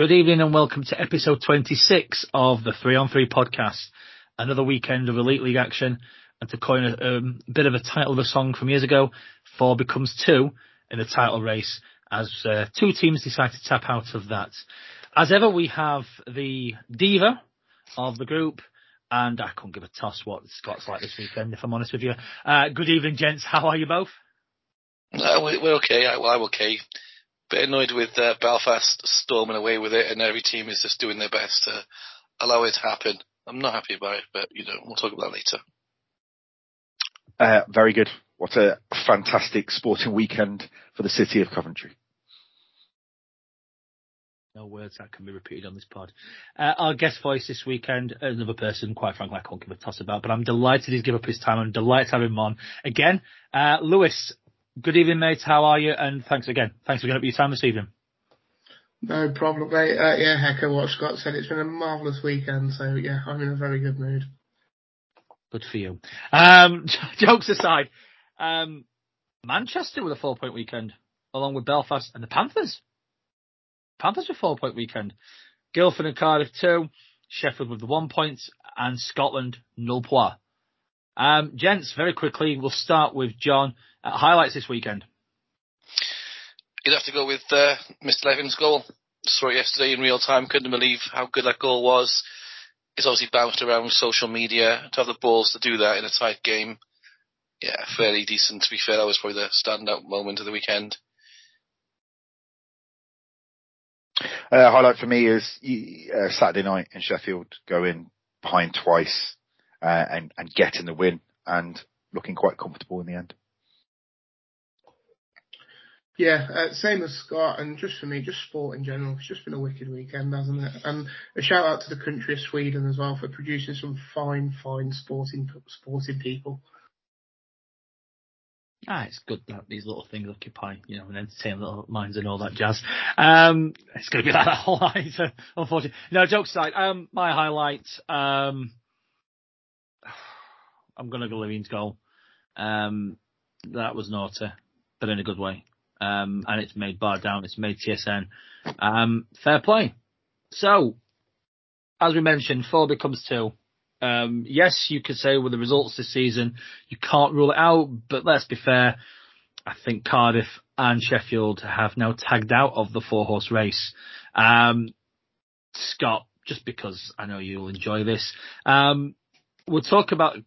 Good evening and welcome to episode 26 of the 3 on 3 podcast. Another weekend of Elite League action. And to coin a um, bit of a title of a song from years ago, four becomes two in the title race as uh, two teams decide to tap out of that. As ever, we have the diva of the group, and I couldn't give a toss what Scott's like this weekend, if I'm honest with you. Uh, good evening, gents. How are you both? Uh, we're okay. I, I'm okay. Bit annoyed with uh, Belfast storming away with it, and every team is just doing their best to allow it to happen. I'm not happy about it, but you know we'll talk about that later. Uh, very good. What a fantastic sporting weekend for the city of Coventry. No words that can be repeated on this pod. Uh, our guest voice this weekend, another person, quite frankly, I can't give a toss about, but I'm delighted he's given up his time. I'm delighted to have him on again. Uh, Lewis, good evening, mate. How are you? And thanks again. Thanks for giving up your time this evening. No problem, mate. Uh, yeah, Hecker, what Scott said. It's been a marvellous weekend, so yeah, I'm in a very good mood. Good for you. Um, jokes aside, um, Manchester with a four point weekend, along with Belfast and the Panthers. Panthers with four point weekend. Guildford and Cardiff two, Sheffield with the one point, and Scotland nil point. Um, gents, very quickly, we'll start with John. Uh, highlights this weekend. You'd have to go with uh, Mr. Levin's goal. Saw it yesterday in real time. Couldn't believe how good that goal was. It's obviously bounced around social media. To have the balls to do that in a tight game, yeah, fairly decent. To be fair, that was probably the standout moment of the weekend. Uh, highlight for me is uh, Saturday night in Sheffield, going behind twice uh, and and getting the win and looking quite comfortable in the end. Yeah, uh, same as Scott, and just for me, just sport in general. It's just been a wicked weekend, hasn't it? And a shout out to the country of Sweden as well for producing some fine, fine sporting sporting people. Ah, it's good that these little things occupy, you know, and entertain little minds and all that jazz. Um, it's going to be like that whole night, unfortunately. No, jokes aside, um, my highlight, um, I'm going to go Levine's goal. Um, that was naughty, but in a good way. Um, and it's made bar down, it's made TSN. Um, fair play. So, as we mentioned, four becomes two. Um, yes, you could say with the results this season, you can't rule it out, but let's be fair. I think Cardiff and Sheffield have now tagged out of the four horse race. Um, Scott, just because I know you'll enjoy this, um, we'll talk about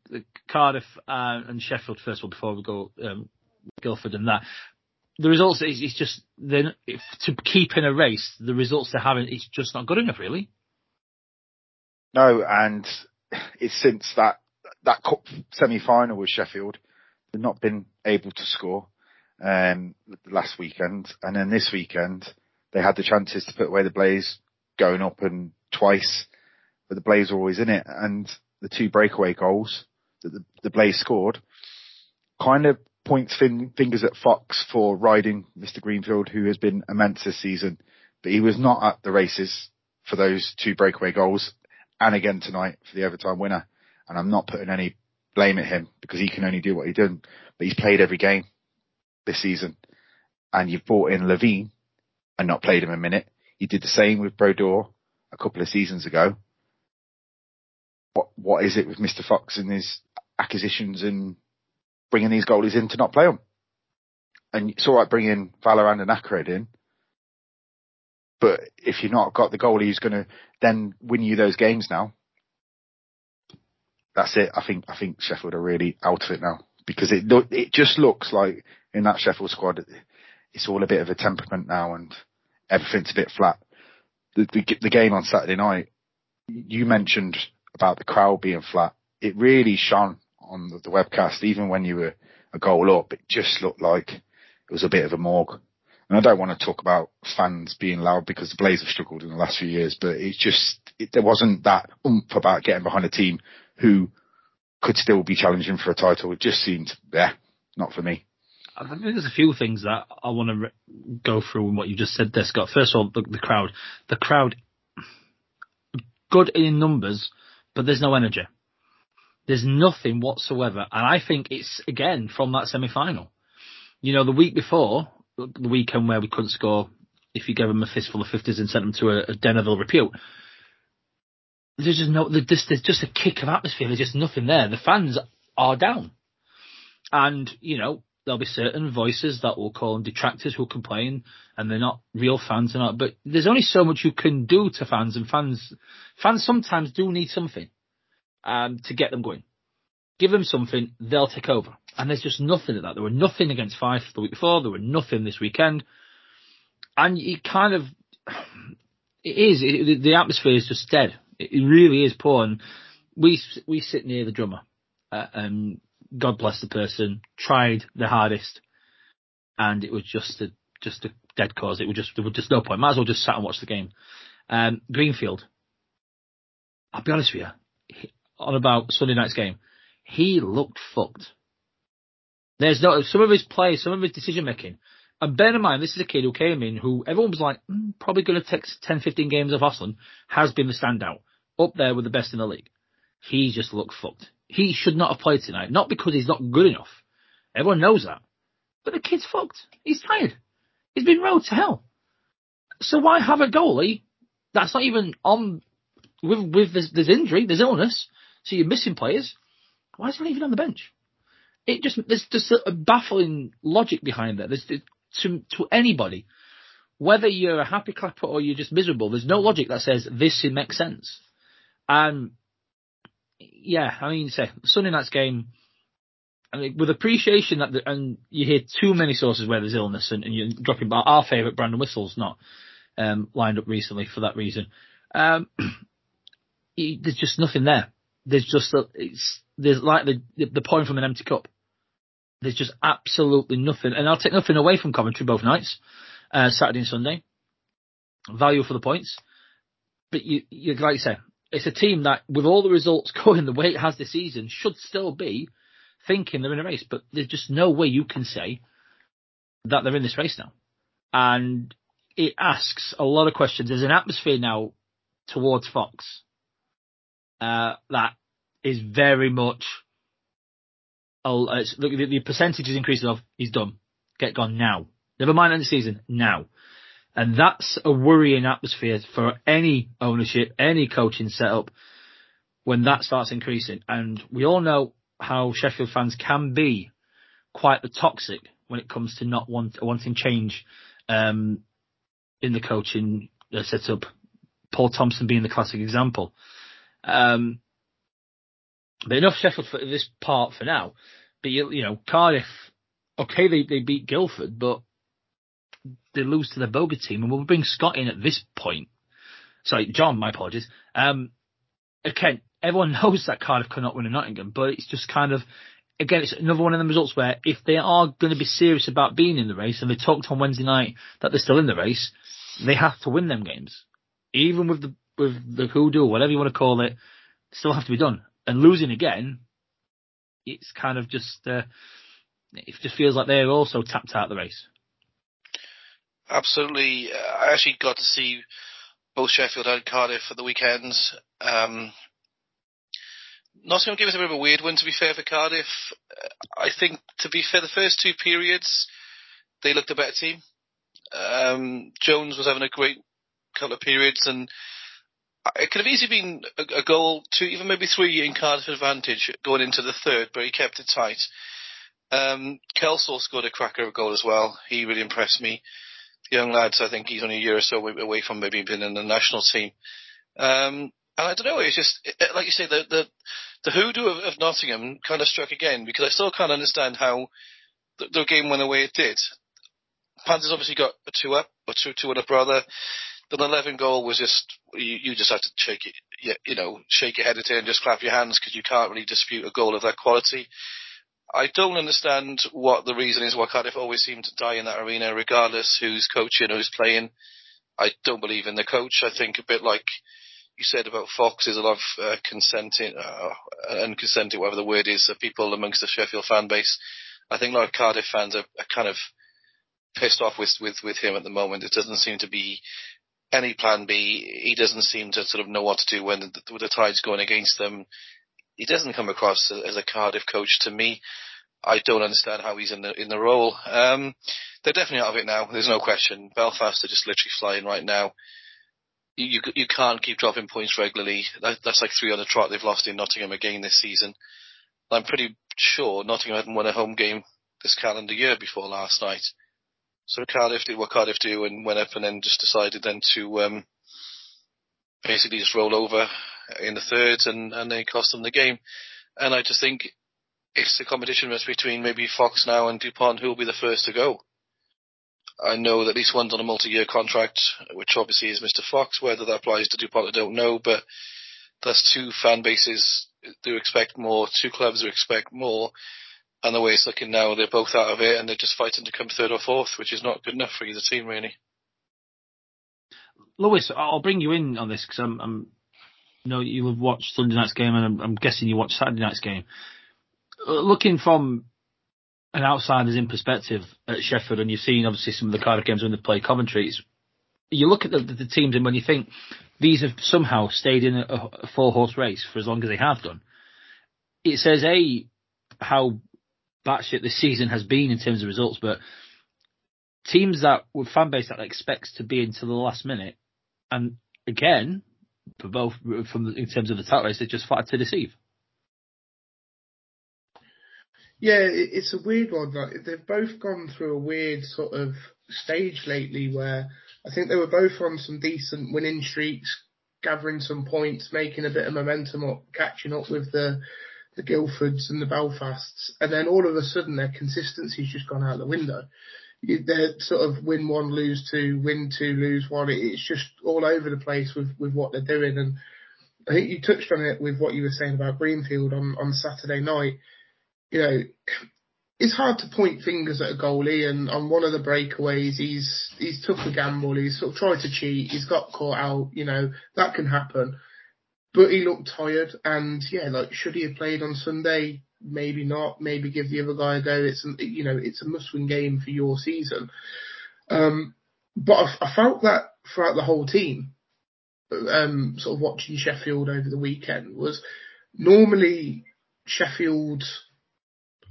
Cardiff uh, and Sheffield first of all before we go um, Guildford and that. The results is, is just then to keep in a race. The results they're having is just not good enough, really. No, and it's since that that cup semi final with Sheffield, they've not been able to score um, last weekend, and then this weekend they had the chances to put away the Blaze, going up and twice, but the Blaze were always in it, and the two breakaway goals that the, the Blaze scored kind of points fin- fingers at Fox for riding Mr. Greenfield, who has been immense this season, but he was not at the races for those two breakaway goals and again tonight for the overtime winner. And I'm not putting any blame at him because he can only do what he did, but he's played every game this season. And you've brought in Levine and not played him a minute. He did the same with Brodeur a couple of seasons ago. What what is it with Mr. Fox and his acquisitions and bringing these goalies in to not play them? And it's all right bringing Vallerand and Akred in, but if you've not got the goalie who's going to then win you those games now, that's it. I think I think Sheffield are really out of it now because it it just looks like in that Sheffield squad, it's all a bit of a temperament now and everything's a bit flat. The, the, the game on Saturday night, you mentioned about the crowd being flat. It really shone on the, the webcast, even when you were a goal up. It just looked like it was a bit of a morgue. And I don't want to talk about fans being loud because the Blaze have struggled in the last few years, but it just, it, there wasn't that oomph about getting behind a team who could still be challenging for a title. It just seemed, yeah, not for me. I think there's a few things that I want to re- go through in what you just said there, Scott. First of all, the, the crowd. The crowd, good in numbers, but there's no energy. There's nothing whatsoever. And I think it's, again, from that semi-final. You know, the week before, the weekend where we couldn't score if you gave them a fistful of fifties and sent them to a, a Dennerville repute. There's just no, there's, there's just a kick of atmosphere. There's just nothing there. The fans are down. And, you know, there'll be certain voices that will call them detractors who'll complain and they're not real fans and not, but there's only so much you can do to fans and fans, fans sometimes do need something, um, to get them going. Give them something, they'll take over. And there's just nothing of that. There were nothing against Fife the week before. There were nothing this weekend. And it kind of, it is, it, the atmosphere is just dead. It really is poor. And we, we sit near the drummer, uh, and God bless the person, tried the hardest, and it was just a just a dead cause. It was just there was just no point. Might as well just sat and watch the game. Um, Greenfield, I'll be honest with you, on about Sunday night's game, he looked fucked. There's no some of his play, some of his decision making. And bear in mind, this is a kid who came in who everyone was like, mm, probably going to take 10, 15 games off Osland, has been the standout, up there with the best in the league. He just looked fucked. He should not have played tonight, not because he's not good enough. Everyone knows that. But the kid's fucked. He's tired. He's been rode to hell. So why have a goalie that's not even on with with this, there's injury, this illness, so you're missing players. Why is he leaving on the bench? It just there's just a baffling logic behind that. There's to to anybody, whether you're a happy clapper or you're just miserable. There's no logic that says this makes sense. And yeah, I mean, say Sunday night's game. I mean, with appreciation that, the, and you hear too many sources where there's illness, and, and you're dropping. But our favourite Brandon Whistle's not um, lined up recently for that reason. Um, there's just nothing there. There's just a, it's there's like the the point from an empty cup. There's just absolutely nothing, and I'll take nothing away from Coventry both nights, uh, Saturday and Sunday. Value for the points, but you, you like you say, it's a team that, with all the results going the way it has this season, should still be thinking they're in a race. But there's just no way you can say that they're in this race now. And it asks a lot of questions. There's an atmosphere now towards Fox uh, that is very much. Oh, look, the, the percentage is increasing of he's done. Get gone now. Never mind end the season now. And that's a worrying atmosphere for any ownership, any coaching setup when that starts increasing. And we all know how Sheffield fans can be quite the toxic when it comes to not want, wanting change um, in the coaching uh, setup. Paul Thompson being the classic example. Um, but enough Sheffield for this part for now. But you, you know, Cardiff, okay, they, they beat Guildford, but they lose to the Boga team, and we'll bring Scott in at this point. Sorry, John, my apologies. Um, again, everyone knows that Cardiff cannot win in Nottingham, but it's just kind of, again, it's another one of them results where if they are going to be serious about being in the race, and they talked on Wednesday night that they're still in the race, they have to win them games. Even with the, with the hoodoo, whatever you want to call it, still have to be done. And losing again, it's kind of just, uh, it just feels like they're also tapped out of the race. Absolutely. I actually got to see both Sheffield and Cardiff for the weekends. Um, Nottingham gave us a bit of a weird one, to be fair, for Cardiff. I think, to be fair, the first two periods, they looked a better team. Um, Jones was having a great couple of periods, and it could have easily been a, a goal, two, even maybe three in Cardiff advantage going into the third, but he kept it tight. Um, Kelsall scored a cracker of a goal as well. He really impressed me young lads. I think he's only a year or so away from maybe being in the national team. Um, and I don't know. It's just like you say, the the, the hoodoo of, of Nottingham kind of struck again because I still can't understand how the, the game went the way it did. Panthers obviously got a two up, or two two and a brother. The 11 goal was just you, you just have to shake it, you, you know, shake your head at it and just clap your hands because you can't really dispute a goal of that quality. I don't understand what the reason is why Cardiff always seem to die in that arena, regardless who's coaching, who's playing. I don't believe in the coach. I think a bit like you said about Fox, there's a lot of uh, consenting, uh, unconsenting, whatever the word is, of people amongst the Sheffield fan base. I think a lot of Cardiff fans are, are kind of pissed off with, with, with him at the moment. It doesn't seem to be any plan B. He doesn't seem to sort of know what to do when the, the tide's going against them he doesn't come across as a Cardiff coach to me. I don't understand how he's in the in the role. Um, they're definitely out of it now. There's no question. Belfast are just literally flying right now. You you, can't keep dropping points regularly. That, that's like three on the trot they've lost in Nottingham again this season. I'm pretty sure Nottingham hadn't won a home game this calendar year before last night. So Cardiff did what Cardiff do and went up and then just decided then to um, basically just roll over in the thirds and, and they cost them the game. And I just think it's a competition between maybe Fox now and DuPont who will be the first to go. I know that at least one's on a multi-year contract, which obviously is Mr. Fox. Whether that applies to DuPont, I don't know, but that's two fan bases who expect more, two clubs who expect more, and the way it's looking now, they're both out of it and they're just fighting to come third or fourth, which is not good enough for either team, really. Lewis, I'll bring you in on this because I'm, I'm, you know, you have watched Sunday night's game and I'm, I'm guessing you watched Saturday night's game. Uh, looking from an outsider's in perspective at Sheffield, and you've seen obviously some of the Cardiff games when they play Coventry, you look at the, the, teams and when you think these have somehow stayed in a, a four horse race for as long as they have done, it says a how batshit this season has been in terms of results, but teams that with fan base that expects to be until the last minute, and again, for both from in terms of the title race, they just flat to deceive. Yeah, it's a weird one. Like they've both gone through a weird sort of stage lately where I think they were both on some decent winning streaks, gathering some points, making a bit of momentum up, catching up with the the Guildfords and the Belfasts, and then all of a sudden their consistency's just gone out the window. They're sort of win one, lose two, win two, lose one. It's just all over the place with, with what they're doing. And I think you touched on it with what you were saying about Greenfield on, on Saturday night. You know, it's hard to point fingers at a goalie and on one of the breakaways he's he's took a gamble, he's sort of tried to cheat, he's got caught out, you know, that can happen but he looked tired. And yeah, like should he have played on Sunday? Maybe not. Maybe give the other guy a go. It's you know it's a must-win game for your season. Um, but I, I, felt that throughout the whole team. Um, sort of watching Sheffield over the weekend was normally Sheffield.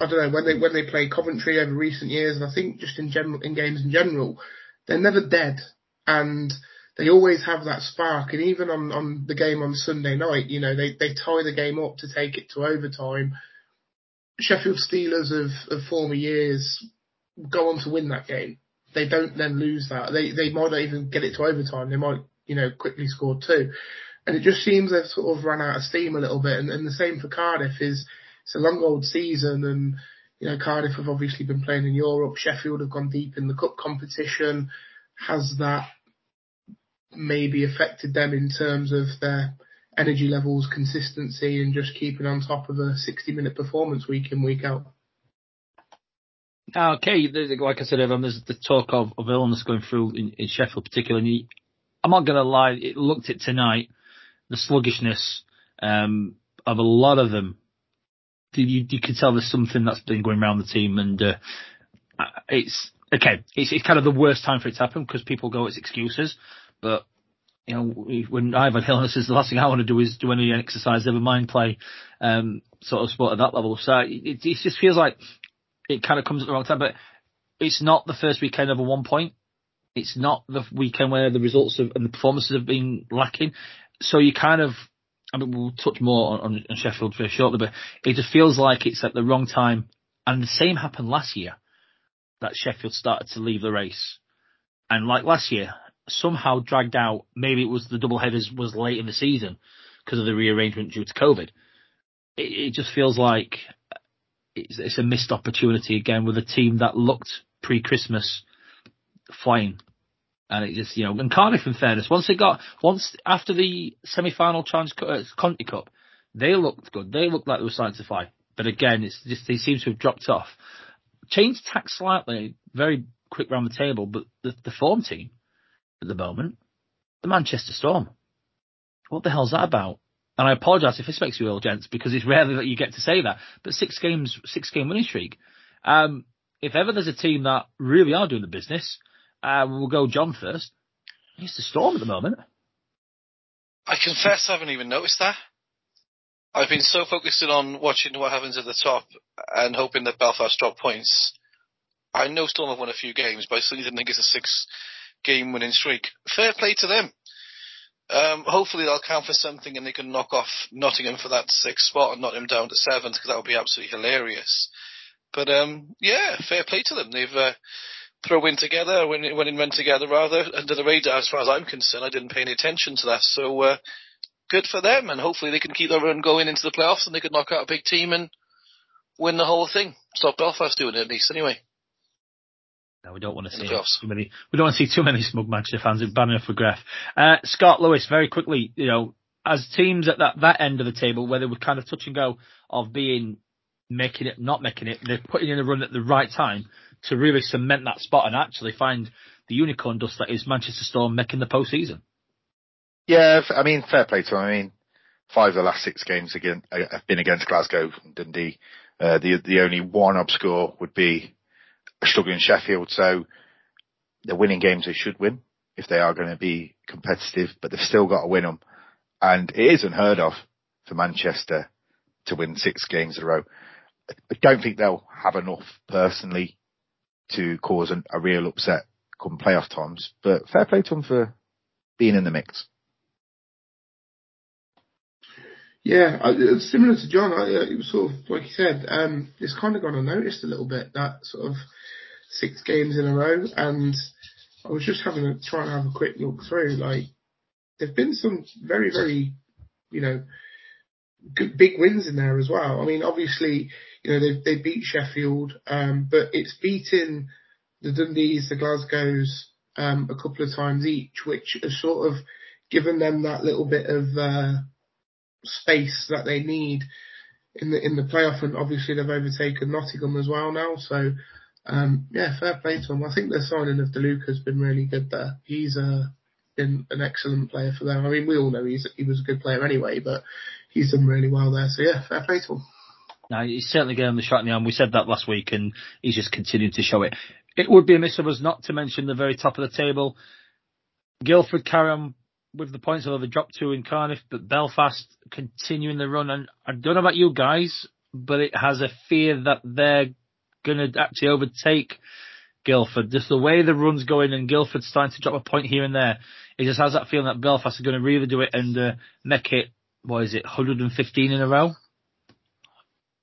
I don't know when they when they play Coventry over recent years, and I think just in general in games in general, they're never dead. And they always have that spark. And even on, on the game on Sunday night, you know, they, they tie the game up to take it to overtime. Sheffield Steelers of, of former years go on to win that game. They don't then lose that. They they might not even get it to overtime. They might, you know, quickly score two. And it just seems they've sort of run out of steam a little bit. And, and the same for Cardiff is it's a long old season and you know, Cardiff have obviously been playing in Europe. Sheffield have gone deep in the cup competition. Has that maybe affected them in terms of their energy levels, consistency, and just keeping on top of a 60 minute performance week in, week out. Okay, like I said, Evan, there's the talk of, of illness going through in, in Sheffield, particularly. I'm not going to lie, it looked at tonight, the sluggishness um, of a lot of them. You, you can tell there's something that's been going around the team, and uh, it's okay. It's, it's kind of the worst time for it to happen because people go, it's excuses. But you know, when I've had illnesses, the last thing I want to do is do any exercise, never mind play um, sort of sport at that level. So it, it just feels like it kind of comes at the wrong time. But it's not the first weekend of a one point. It's not the weekend where the results of, and the performances have been lacking. So you kind of, I mean, we'll touch more on, on Sheffield very shortly, but it just feels like it's at the wrong time. And the same happened last year that Sheffield started to leave the race. And like last year, somehow dragged out. Maybe it was the double headers was late in the season because of the rearrangement due to COVID. It, it just feels like it's, it's, a missed opportunity again with a team that looked pre-Christmas flying. And it just, you know, and Cardiff in fairness, once they got, once after the semi-final chance uh, Conti Cup, they looked good. They looked like they were starting to fly. But again, it's just, they seem to have dropped off. Changed tack slightly, very quick round the table, but the, the form team, at the moment. The Manchester Storm. What the hell's that about? And I apologise if this makes you ill, gents, because it's rarely that you get to say that. But six games, six game winning streak. Um, if ever there's a team that really are doing the business, uh, we'll go John first. It's the Storm at the moment. I confess I haven't even noticed that. I've been so focused on watching what happens at the top and hoping that Belfast drop points. I know Storm have won a few games, but I still didn't think it's a six game winning streak. Fair play to them. Um, hopefully they'll count for something and they can knock off Nottingham for that sixth spot and knock them down to seventh because that would be absolutely hilarious. But um, yeah, fair play to them. They've uh, put a win together, a win, winning run together rather under the radar as far as I'm concerned. I didn't pay any attention to that, so uh, good for them. And hopefully they can keep their run going into the playoffs and they can knock out a big team and win the whole thing. Stop Belfast doing it at least anyway. No, we don't want to see too many. We don't want to see too many smug Manchester fans. Bad enough for Gref. Uh, Scott Lewis, very quickly, you know, as teams at that that end of the table, where they were kind of touch and go of being making it, not making it, they're putting in a run at the right time to really cement that spot and actually find the unicorn dust that is Manchester Storm making the postseason. Yeah, I mean, fair play to them. I mean, five of the last six games again uh, have been against Glasgow and Dundee. Uh, the the only one obscure would be struggling Sheffield. So they're winning games they should win if they are going to be competitive, but they've still got to win them. And it is unheard of for Manchester to win six games in a row. I don't think they'll have enough personally to cause an, a real upset come playoff times, but fair play to them for being in the mix. Yeah, similar to John. It was sort of like you said. Um, it's kind of gone unnoticed a little bit that sort of six games in a row, and I was just having a trying to have a quick look through. Like, there've been some very, very, you know, good big wins in there as well. I mean, obviously, you know, they they beat Sheffield, um, but it's beaten the Dundees, the Glasgows, um, a couple of times each, which has sort of given them that little bit of uh, space that they need in the in the playoff, and obviously they've overtaken Nottingham as well now. So um, yeah, fair play to them. I think the signing of DeLuca has been really good there. He's uh, been an excellent player for them. I mean, we all know he's he was a good player anyway, but he's done really well there. So yeah, fair play to him. Now he's certainly getting the shot in the arm. We said that last week, and he's just continuing to show it. It would be a miss of us not to mention the very top of the table. Guildford carry on with the points, although they dropped two in Cardiff, but Belfast continuing the run. And I don't know about you guys, but it has a fear that they're going to actually overtake Guildford. Just the way the run's going and Guildford's starting to drop a point here and there, it just has that feeling that Belfast are going to really do it and uh, make it, what is it, 115 in a row?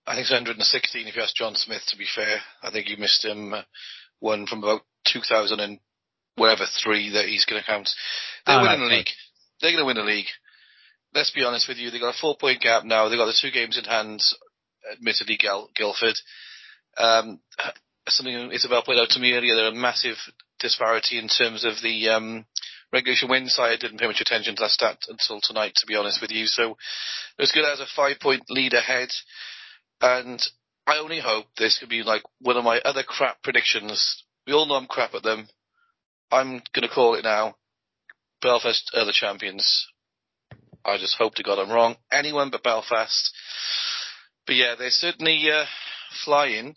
I think it's 116 if you ask John Smith, to be fair. I think you missed him uh, one from about 2000 and whatever three that he's going to count. They're oh, winning the league. They're going to win the league. Let's be honest with you. They've got a four point gap now. They've got the two games in hand, admittedly, Guildford. Um, something Isabel pointed out to me earlier, there's a massive disparity in terms of the um, regulation win side. I didn't pay much attention to that stat until tonight, to be honest with you. So it was good as a five point lead ahead. And I only hope this could be like one of my other crap predictions. We all know I'm crap at them. I'm going to call it now. Belfast are the champions. I just hope to God I'm wrong. Anyone but Belfast. But yeah, they're certainly uh, flying.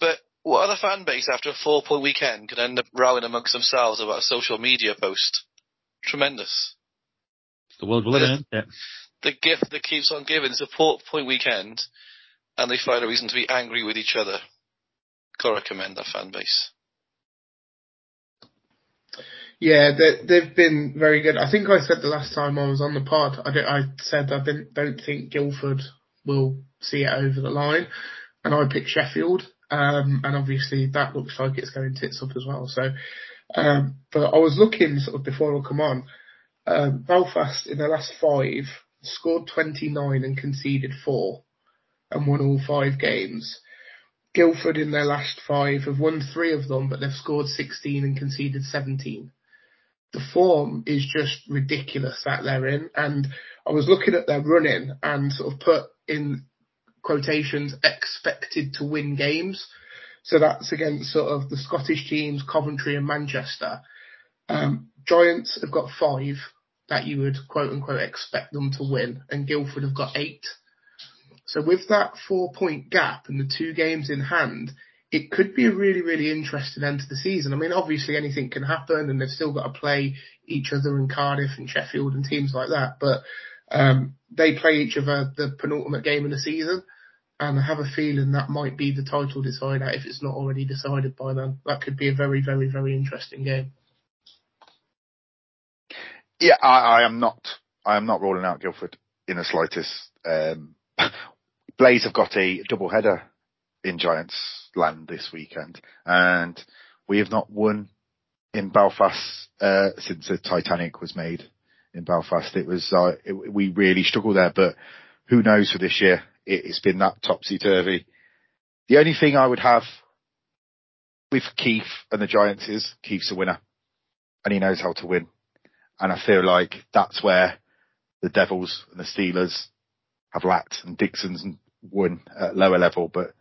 But what other fan base after a four point weekend could end up rowing amongst themselves about a social media post? Tremendous. It's the world we're living in. Yeah. The gift that keeps on giving. It's a four point weekend, and they find a reason to be angry with each other. Gotta commend that fan base. Yeah, they, have been very good. I think I said the last time I was on the pod, I, I said I don't think Guildford will see it over the line, and I picked Sheffield, um, and obviously that looks like it's going tits up as well. So, um, but I was looking sort of before I come on, um, Belfast in their last five scored 29 and conceded four, and won all five games. Guildford in their last five have won three of them, but they've scored 16 and conceded 17 the form is just ridiculous that they're in. And I was looking at their running and sort of put in quotations expected to win games. So that's against sort of the Scottish teams, Coventry and Manchester. Um, Giants have got five that you would quote unquote expect them to win, and Guildford have got eight. So with that four point gap and the two games in hand, it could be a really, really interesting end to the season. I mean, obviously anything can happen and they've still got to play each other in Cardiff and Sheffield and teams like that. But Um, they play each other the penultimate game of the season, and I have a feeling that might be the title decider if it's not already decided by then. That could be a very, very, very interesting game. Yeah, I, I am not. I am not rolling out Guildford in the slightest. Um, Blaze have got a double header in Giants land this weekend, and we have not won in Belfast uh, since the Titanic was made in Belfast. It was uh, it, we really struggled there, but who knows for this year? It, it's been that topsy turvy. The only thing I would have with Keefe and the Giants is Keefe's a winner, and he knows how to win. And I feel like that's where the Devils and the Steelers have lacked, and Dixon's won at lower level, but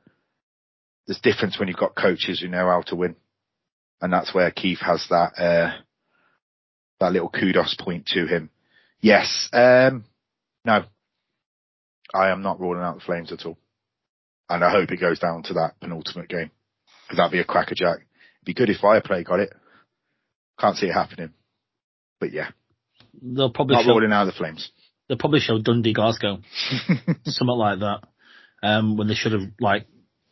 there's difference when you've got coaches who know how to win. And that's where Keefe has that, uh, that little kudos point to him. Yes, um, no, I am not ruling out the Flames at all. And I hope it goes down to that penultimate game. Cause that'd be a crackerjack. It'd be good if Viaplay got it. Can't see it happening. But yeah. They'll probably not show, ruling out the Flames. they'll probably show Dundee Glasgow. Something like that. Um, when they should have, like,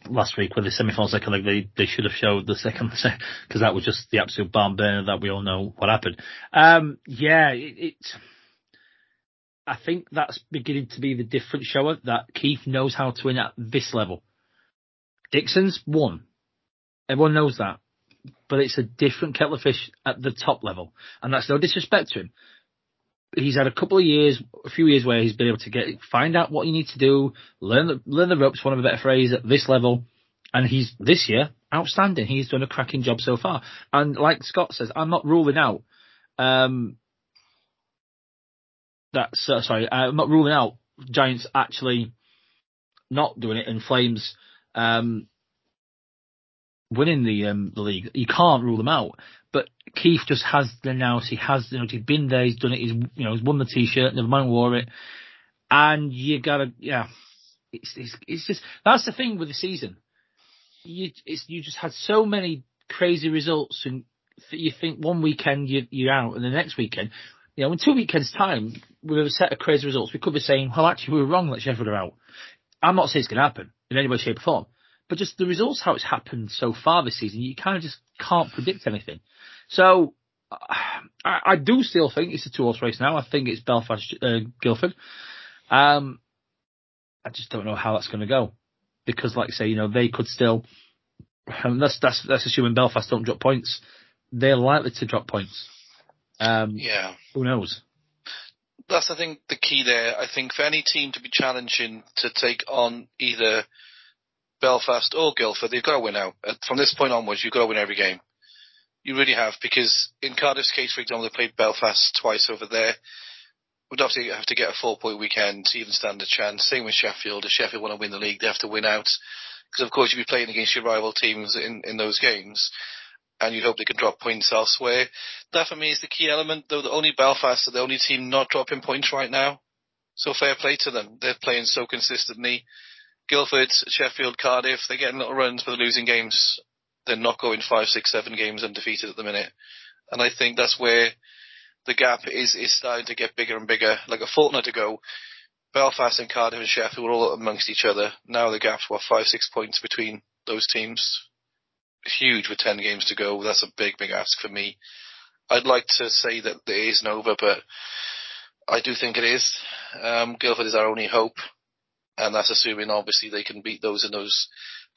last week with the semi-final second leg, they, they should have showed the second, because that was just the absolute bomb burner that we all know what happened. Um, yeah, it, it, I think that's beginning to be the different shower that Keefe knows how to win at this level. Dixon's won. Everyone knows that. But it's a different kettle of fish at the top level. And that's no disrespect to him. He's had a couple of years, a few years where he's been able to get, find out what you need to do, learn the, learn the ropes, one of a better phrase, at this level. And he's, this year, outstanding. He's done a cracking job so far. And like Scott says, I'm not ruling out, um, that's, uh, sorry, I'm not ruling out Giants actually not doing it and Flames, um, winning the um, the league. You can't rule them out. But Keefe just has the nous. He has, you know, he's been there. He's done it. He's, you know, he's won the t-shirt. Never mind wore it. And you gotta, yeah. It's, it's, it's just that's the thing with the season. You it's you just had so many crazy results, and you think one weekend you, you're out, and the next weekend, you know, in two weekends' time, with a set of crazy results, we could be saying, well, actually, we were wrong. Let Sheffield are out. I'm not saying it's going to happen in any way, shape, or form. But just the results, how it's happened so far this season, you kind of just can't predict anything. So I, I do still think it's a two horse race now. I think it's Belfast, uh, Guildford. Um, I just don't know how that's going to go because, like I say, you know, they could still. And that's that's that's assuming Belfast don't drop points. They're likely to drop points. Um, Yeah. who knows? That's I think the key there. I think for any team to be challenging to take on either Belfast or Guildford, they've got to win out. From this point onwards, you've got to win every game. You really have, because in Cardiff's case, for example, they played Belfast twice over there. Would obviously have to get a four point weekend to even stand a chance. Same with Sheffield. If Sheffield want to win the league, they have to win out. Because of course you'll be playing against your rival teams in, in those games. And you hope they can drop points elsewhere. That for me is the key element, though the only Belfast are the only team not dropping points right now. So fair play to them. They're playing so consistently. Guildford, Sheffield, Cardiff, they're getting little runs, but they're losing games. They're not going five, six, seven games undefeated at the minute. And I think that's where the gap is, is starting to get bigger and bigger. Like a fortnight ago, Belfast and Cardiff and Sheffield were all amongst each other. Now the gap's what, five, six points between those teams. Huge with 10 games to go. That's a big, big ask for me. I'd like to say that it isn't over, but I do think it is. Um, Guildford is our only hope and that's assuming obviously they can beat those in those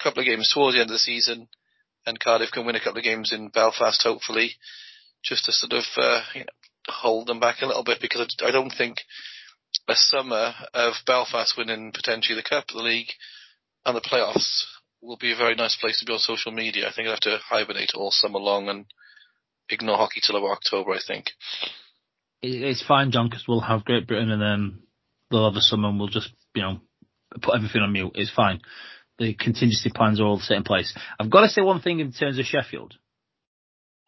couple of games towards the end of the season, and Cardiff can win a couple of games in Belfast, hopefully, just to sort of uh, you know, hold them back a little bit because I don't think a summer of Belfast winning potentially the cup, the league, and the playoffs will be a very nice place to be on social media. I think I'll have to hibernate all summer long and ignore hockey till about October. I think. It's fine, John, because we'll have Great Britain and then they'll have a summer and we'll just, you know, put everything on mute. It's fine. The contingency plans are all set in place. I've got to say one thing in terms of Sheffield.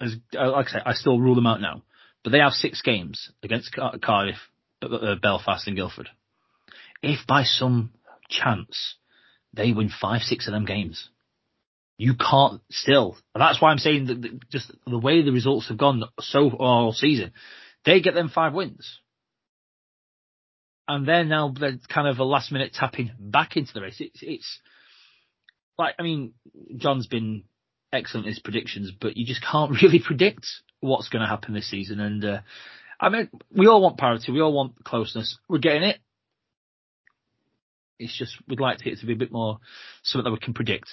As, uh, like I say, I still rule them out now, but they have six games against Car- Cardiff, uh, Belfast, and Guildford. If by some chance they win five, six of them games, you can't still. And that's why I'm saying that just the way the results have gone so far all season, they get them five wins. and they're now they're kind of a last minute tapping back into the race. It's, it's like, I mean, John's been excellent in his predictions, but you just can't really predict what's going to happen this season. And, uh, I mean, we all want parity. We all want closeness. We're getting it. It's just, we'd like it to be a bit more something that we can predict.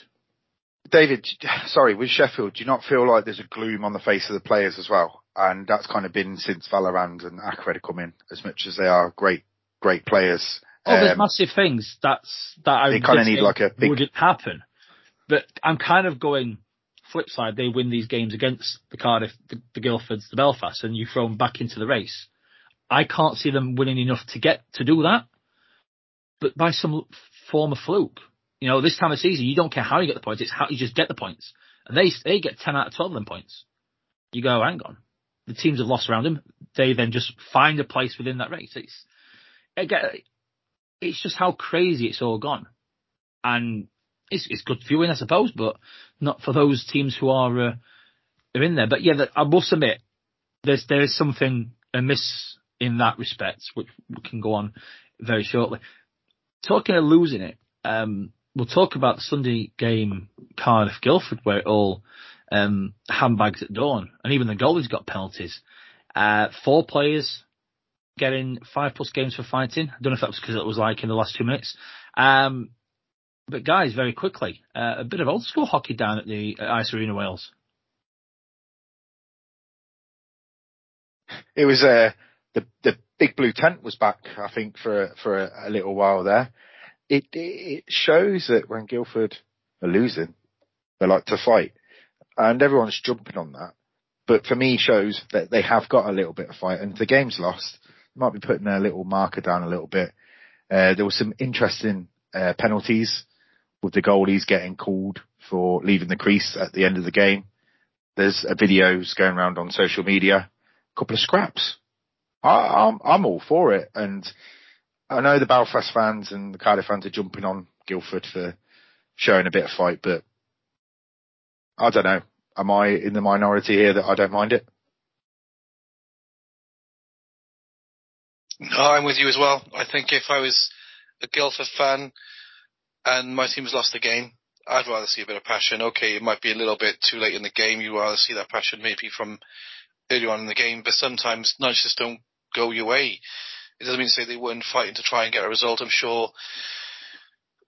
David, sorry, with Sheffield, do you not feel like there's a gloom on the face of the players as well? And that's kind of been since Vallerand and Acred come in, as much as they are great, great players. Oh, there's um, massive things that's that I they kind of need like a big... wouldn't happen. But I'm kind of going flip side. They win these games against the Cardiff, the, the Guildfords, the Belfast, and you throw them back into the race. I can't see them winning enough to get to do that. But by some form of fluke, you know, this time of season, you don't care how you get the points; it's how you just get the points, and they they get ten out of twelve of them points. You go, hang on, the teams have lost around them. They then just find a place within that race. It's again, it's just how crazy it's all gone, and it's it's good viewing, I suppose, but not for those teams who are uh, are in there. But yeah, I must admit, there's there is something amiss in that respect, which we can go on very shortly. Talking of losing it, um, we'll talk about the Sunday game Cardiff Guildford where it all um, handbags at dawn, and even the goalies got penalties. Uh, four players getting five plus games for fighting. I don't know if that was because it was like in the last two minutes. Um, but guys, very quickly, uh, a bit of old school hockey down at the at Ice Arena Wales. It was uh, the the big blue tent was back, I think, for for a, a little while there it, it shows that when Guildford are losing, they like to fight, and everyone's jumping on that. But for me, shows that they have got a little bit of fight, and the game's lost, might be putting their little marker down a little bit. Uh, there was some interesting uh, penalties with the goalies getting called for leaving the crease at the end of the game. There's a videos going around on social media, a couple of scraps. I, I'm, I'm all for it, and I know the Belfast fans and the Cardiff fans are jumping on Guildford for showing a bit of fight, but I don't know. Am I in the minority here that I don't mind it? No, I'm with you as well. I think if I was a Guildford fan and my team has lost the game, I'd rather see a bit of passion. Okay, it might be a little bit too late in the game. You'd rather see that passion maybe from early on in the game, but sometimes just don't go your way. It doesn't mean to say they weren't fighting to try and get a result. I'm sure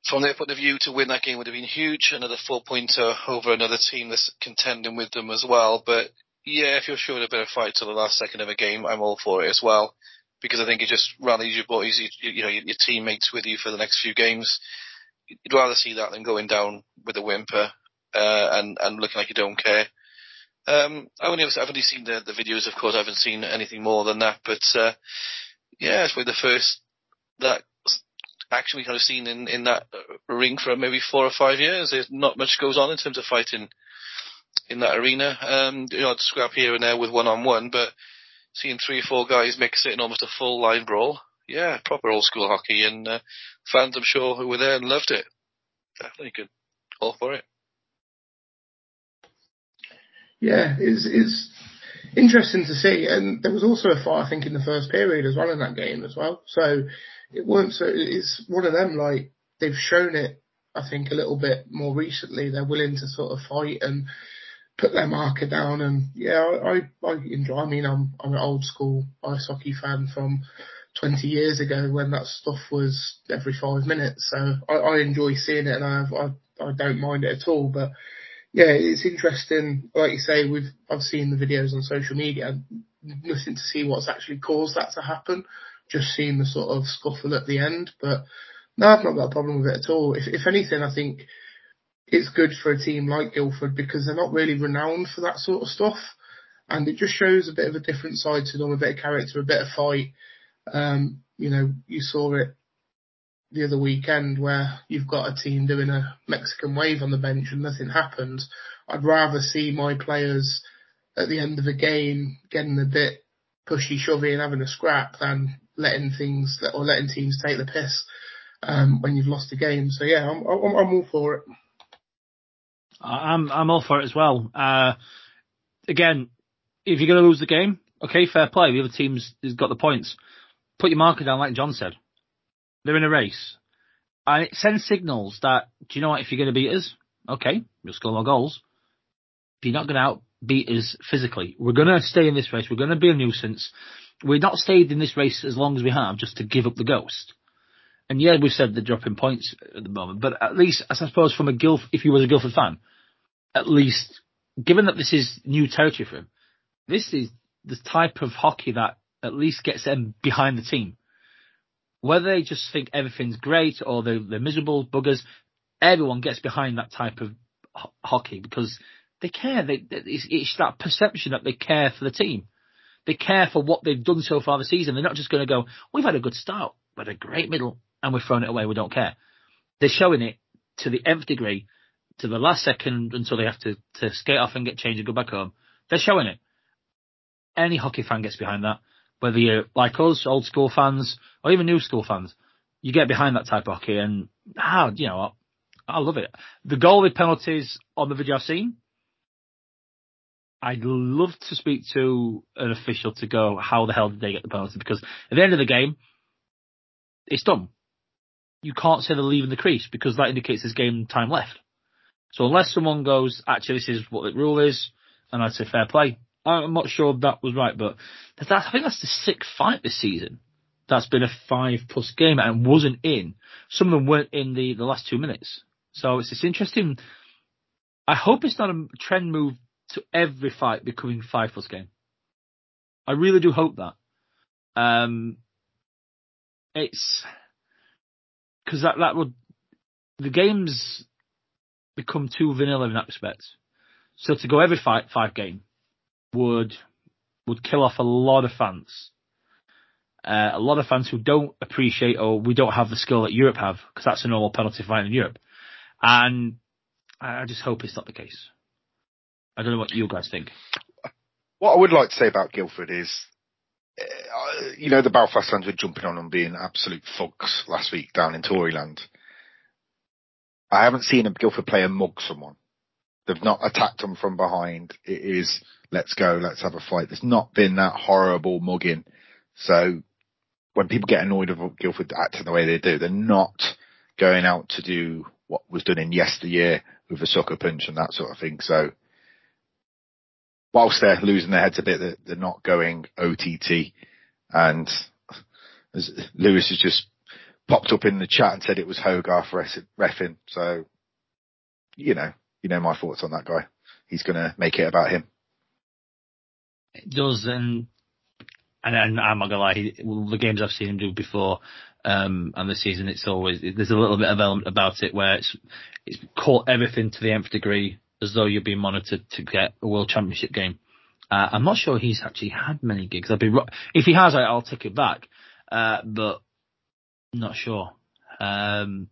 from their point of view, to win that game would have been huge. Another four pointer over another team that's contending with them as well. But yeah, if you're showing a bit of fight to the last second of a game, I'm all for it as well. Because I think it just rallies your boys, you, you know, your, your teammates with you for the next few games. You'd rather see that than going down with a whimper uh, and and looking like you don't care. Um, I only I've only seen the, the videos, of course. I haven't seen anything more than that. But uh, yeah, it's probably the first that action we kind of seen in, in that ring for maybe four or five years. There's not much goes on in terms of fighting in that arena. Um, you know, scrap here and there with one on one, but seeing three or four guys mix it in almost a full line brawl. Yeah, proper old school hockey, and uh, fans I'm sure who were there and loved it. Definitely good. All for it. Yeah, it's it's interesting to see. And there was also a fight, I think, in the first period as well in that game as well. So it weren't so. It's one of them like they've shown it. I think a little bit more recently. They're willing to sort of fight and put their marker down. And yeah, I, I enjoy. I mean, I'm I'm an old school ice hockey fan from 20 years ago when that stuff was every five minutes. So I, I enjoy seeing it, and I, I I don't mind it at all. But yeah, it's interesting. Like you say, we've I've seen the videos on social media. Nothing to see what's actually caused that to happen. Just seeing the sort of scuffle at the end. But no, I've not got a problem with it at all. If, if anything, I think it's good for a team like Guildford because they're not really renowned for that sort of stuff. And it just shows a bit of a different side to them, a bit of character, a bit of fight. Um, you know, you saw it the other weekend where you've got a team doing a Mexican wave on the bench and nothing happens. I'd rather see my players at the end of a game getting a bit pushy shovey and having a scrap than letting things or letting teams take the piss um, when you've lost a game. So yeah, I'm, I'm, I'm all for it. I'm I'm all for it as well. Uh, again, if you're going to lose the game, okay, fair play. The other team's has got the points. Put your marker down, like John said they're in a race. And it sends signals that, do you know what, if you're going to beat us, okay, you'll score more goals. If you're not going to outbeat us physically, we're going to stay in this race. We're going to be a nuisance. We're not stayed in this race as long as we have just to give up the ghost. And yeah, we've said they're dropping points at the moment, but at least, I suppose, from a Guild, if you was a Guildford fan, at least, given that this is new territory for him, this is the type of hockey that at least gets them behind the team. Whether they just think everything's great or they're, they're miserable buggers, everyone gets behind that type of ho- hockey because they care. They, it's, it's that perception that they care for the team. They care for what they've done so far this season. They're not just going to go, we've had a good start, but a great middle, and we've thrown it away. We don't care. They're showing it to the nth degree, to the last second until they have to, to skate off and get changed and go back home. They're showing it. Any hockey fan gets behind that whether you're like us, old school fans, or even new school fans, you get behind that type of hockey and, ah, you know what? I love it. The goalie penalties on the video I've seen, I'd love to speak to an official to go, how the hell did they get the penalty? Because at the end of the game, it's done. You can't say they're leaving the crease because that indicates there's game time left. So unless someone goes, actually this is what the rule is, and I'd say fair play, I'm not sure that was right, but that, I think that's the sixth fight this season. That's been a five plus game and wasn't in. Some of them weren't in the, the last two minutes. So it's, it's interesting. I hope it's not a trend move to every fight becoming five plus game. I really do hope that. Um, it's because that that would the games become too vanilla in that respect. So to go every fight five game would would kill off a lot of fans. Uh, a lot of fans who don't appreciate or we don't have the skill that Europe have because that's a normal penalty fight in Europe. And I just hope it's not the case. I don't know what you guys think. What I would like to say about Guildford is, uh, you know, the Belfast fans were jumping on and being absolute thugs last week down in Toryland. I haven't seen a Guildford player mug someone. They've not attacked them from behind. It is let's go, let's have a fight. There's not been that horrible mugging. So when people get annoyed of Guildford acting the way they do, they're not going out to do what was done in yesteryear with a sucker punch and that sort of thing. So whilst they're losing their heads a bit, they're not going OTT. And Lewis has just popped up in the chat and said it was Hogarth refing. So, you know, you know my thoughts on that guy. He's going to make it about him. It does, and and, I'm not gonna lie, the games I've seen him do before, um, and this season, it's always there's a little bit of element about it where it's it's caught everything to the nth degree, as though you're being monitored to get a world championship game. Uh, I'm not sure he's actually had many gigs. I'd be if he has, I'll take it back, uh, but not sure. Um,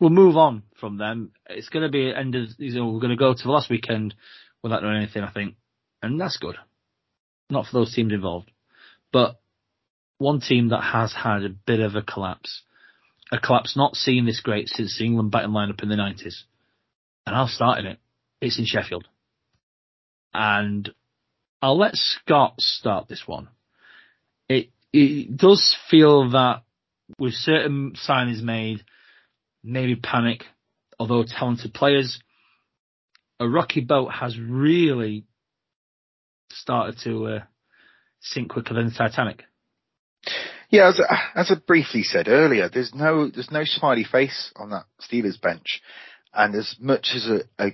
we'll move on from them. It's going to be end of, you know, we're going to go to the last weekend without doing anything, I think and that's good. Not for those teams involved, but one team that has had a bit of a collapse, a collapse not seen this great since the England batting lineup in the nineties, and I'll start in it. It's in Sheffield, and I'll let Scott start this one. It it does feel that with certain signings made, maybe panic, although talented players, a rocky boat has really started to uh, sink quicker than the Titanic. Yeah, as, as I briefly said earlier, there's no there's no smiley face on that Steelers bench, and as much as a a,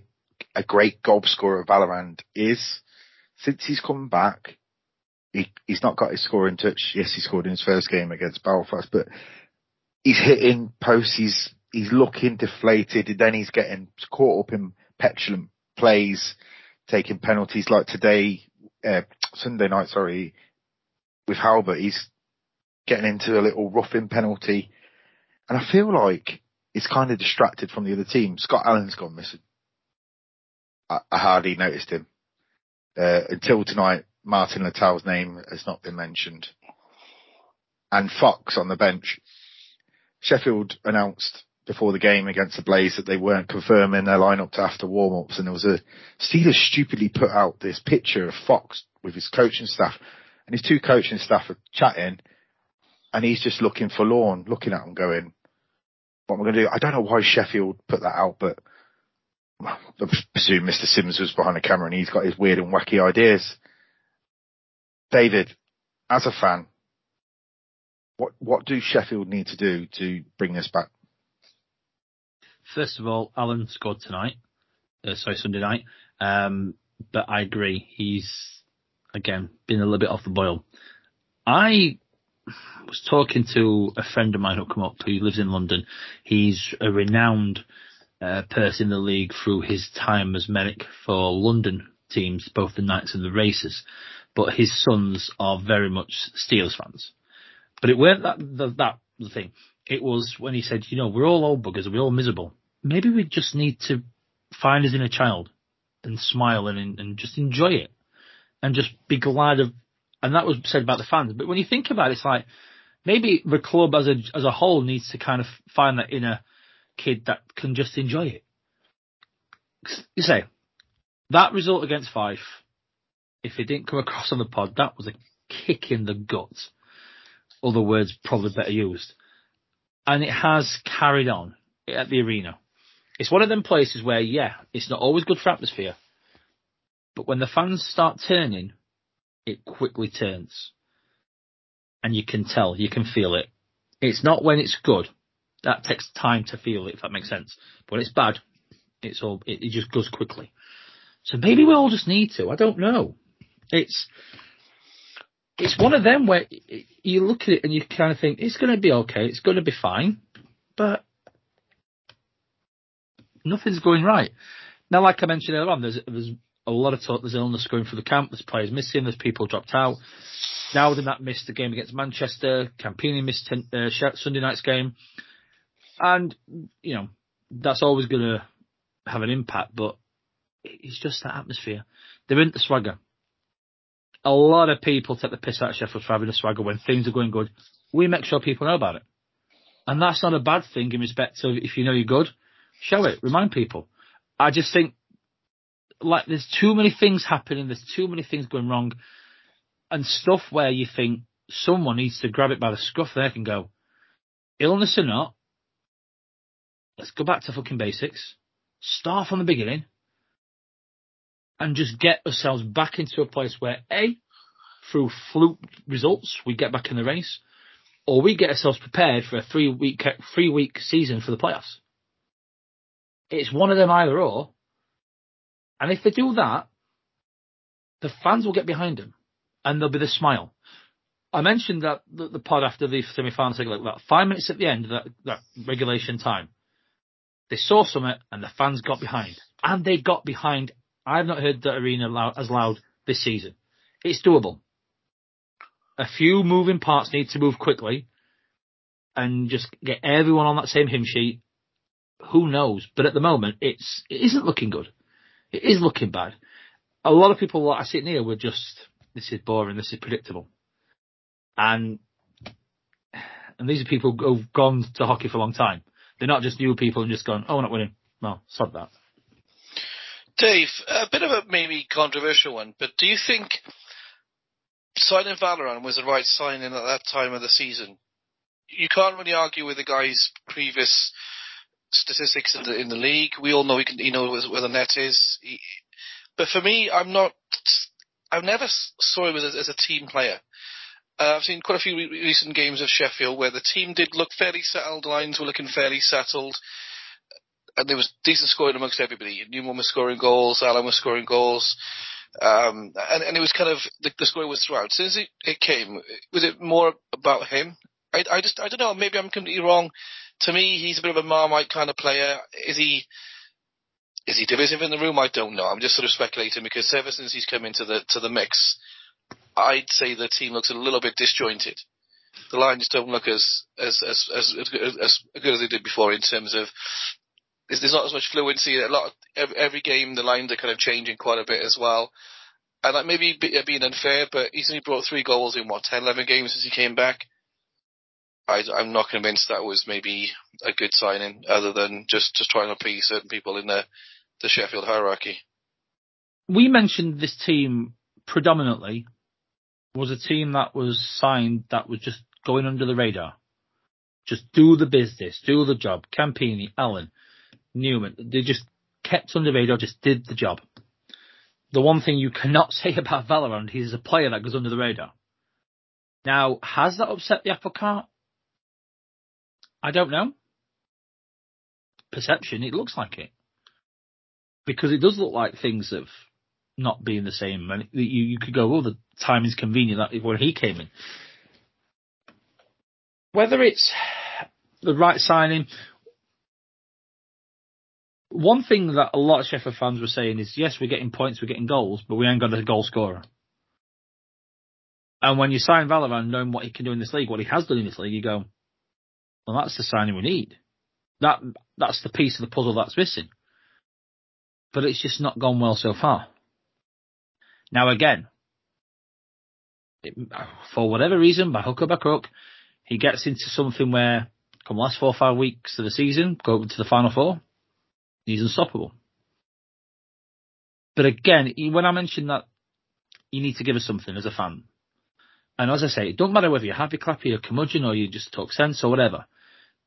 a great goal scorer Vallerand is, since he's come back, he he's not got his scoring touch. Yes, he scored in his first game against Belfast, but he's hitting posts. He's he's looking deflated, and then he's getting caught up in petulant plays, taking penalties like today uh, Sunday night, sorry, with Halbert, he's getting into a little roughing penalty, and I feel like he's kind of distracted from the other team. Scott Allen's gone missing. I, I hardly noticed him uh, until tonight. Martin Littell's name has not been mentioned, and Fox on the bench. Sheffield announced before the game against the Blaze that they weren't confirming their lineup to after warm-ups and there was a Steelers stupidly put out this picture of Fox with his coaching staff and his two coaching staff are chatting and he's just looking forlorn, looking at them going, what am I going to do? I don't know why Sheffield put that out, but I presume Mr. Sims was behind the camera and he's got his weird and wacky ideas. David, as a fan, what what do Sheffield need to do to bring this back? First of all, Allen scored tonight. Uh, sorry, Sunday night. Um, but I agree. He's again been a little bit off the boil. I was talking to a friend of mine who come up who lives in London. He's a renowned uh, person in the league through his time as medic for London teams, both the Knights and the Racers. But his sons are very much Steelers fans. But it weren't that the, that the thing. It was when he said, you know, we're all old buggers, we're all miserable. Maybe we just need to find his inner child and smile and, and just enjoy it and just be glad of. And that was said about the fans. But when you think about it, it's like maybe the club as a as a whole needs to kind of find that inner kid that can just enjoy it. You say that result against Fife, if it didn't come across on the pod, that was a kick in the guts. Other words probably better used. And it has carried on at the arena. It's one of them places where, yeah, it's not always good for atmosphere, but when the fans start turning, it quickly turns. And you can tell, you can feel it. It's not when it's good. That takes time to feel it, if that makes sense. But when it's bad, it's all, it, it just goes quickly. So maybe we all just need to. I don't know. It's, it's one of them where you look at it and you kind of think it's going to be okay, it's going to be fine, but nothing's going right. Now, like I mentioned earlier on, there's there's a lot of talk. There's illness going through the camp. There's players missing. There's people dropped out. Now, that missed the game against Manchester. Ciampini missed ten, uh, Sunday night's game, and you know that's always going to have an impact. But it's just that atmosphere. They're in the swagger a lot of people take the piss out of Sheffield for having a swagger when things are going good. We make sure people know about it. And that's not a bad thing in respect of if you know you're good, show it, remind people. I just think like there's too many things happening, there's too many things going wrong and stuff where you think someone needs to grab it by the scruff of the neck and go, illness or not, let's go back to fucking basics, start from the beginning, and just get ourselves back into a place where A, through fluke results, we get back in the race, or we get ourselves prepared for a three week three week season for the playoffs. It's one of them either or. And if they do that, the fans will get behind them and there'll be the smile. I mentioned that the, the pod after the semi final, like about five minutes at the end of that, that regulation time, they saw something and the fans got behind. And they got behind I've not heard that arena loud, as loud this season. It's doable. A few moving parts need to move quickly and just get everyone on that same hymn sheet. Who knows? But at the moment, it's, it isn't looking good. It is looking bad. A lot of people that I sit near were just, this is boring, this is predictable. And, and these are people who've gone to hockey for a long time. They're not just new people and just going, oh, we're not winning. No, stop that. Dave, a bit of a maybe controversial one, but do you think signing Vallerand was the right signing at that time of the season? You can't really argue with the guy's previous statistics in the, in the league. We all know he, can, he knows where the net is. He, but for me, I'm not. I've never saw him as a, as a team player. Uh, I've seen quite a few re- recent games of Sheffield where the team did look fairly settled. Lines were looking fairly settled and there was decent scoring amongst everybody. Newman was scoring goals, Allen was scoring goals, um, and, and it was kind of the, the scoring was throughout. Since it, it came, was it more about him? I, I just I don't know. Maybe I'm completely wrong. To me, he's a bit of a marmite kind of player. Is he? Is he divisive in the room? I don't know. I'm just sort of speculating because ever since he's come into the to the mix, I'd say the team looks a little bit disjointed. The lines don't look as as as as, as, good as they did before in terms of there's, not as much fluency. A lot of, every, every game the lines are kind of changing quite a bit as well. And that may be being unfair, but he's only brought three goals in what 10, 11 games since he came back. I, am not convinced that was maybe a good signing, other than just just trying to appease certain people in the the Sheffield hierarchy. We mentioned this team predominantly was a team that was signed that was just going under the radar. Just do the business, do the job. Ciampini, Allen, Newman, they just kept under the radar, just did the job. The one thing you cannot say about Vallerand, he's a player that goes under the radar. Now, has that upset the apple cart? I don't know. Perception, it looks like it. Because it does look like things have not been the same. And you, you could go, oh, the time is convenient that when he came in. Whether it's the right signing, one thing that a lot of Sheffield fans were saying is, yes, we're getting points, we're getting goals, but we ain't got a goal scorer. And when you sign Vallerand, knowing what he can do in this league, what he has done in this league, you go, well, that's the signing we need. That that's the piece of the puzzle that's missing. But it's just not gone well so far. Now again, it, for whatever reason, by hook or by crook, he gets into something where, come last four or five weeks of the season, go to the final four, he's unstoppable. But again, when I mentioned that you need to give us something as a fan, and as I say, it don't matter whether you're happy, clappy, or curmudgeon, or you just talk sense or whatever.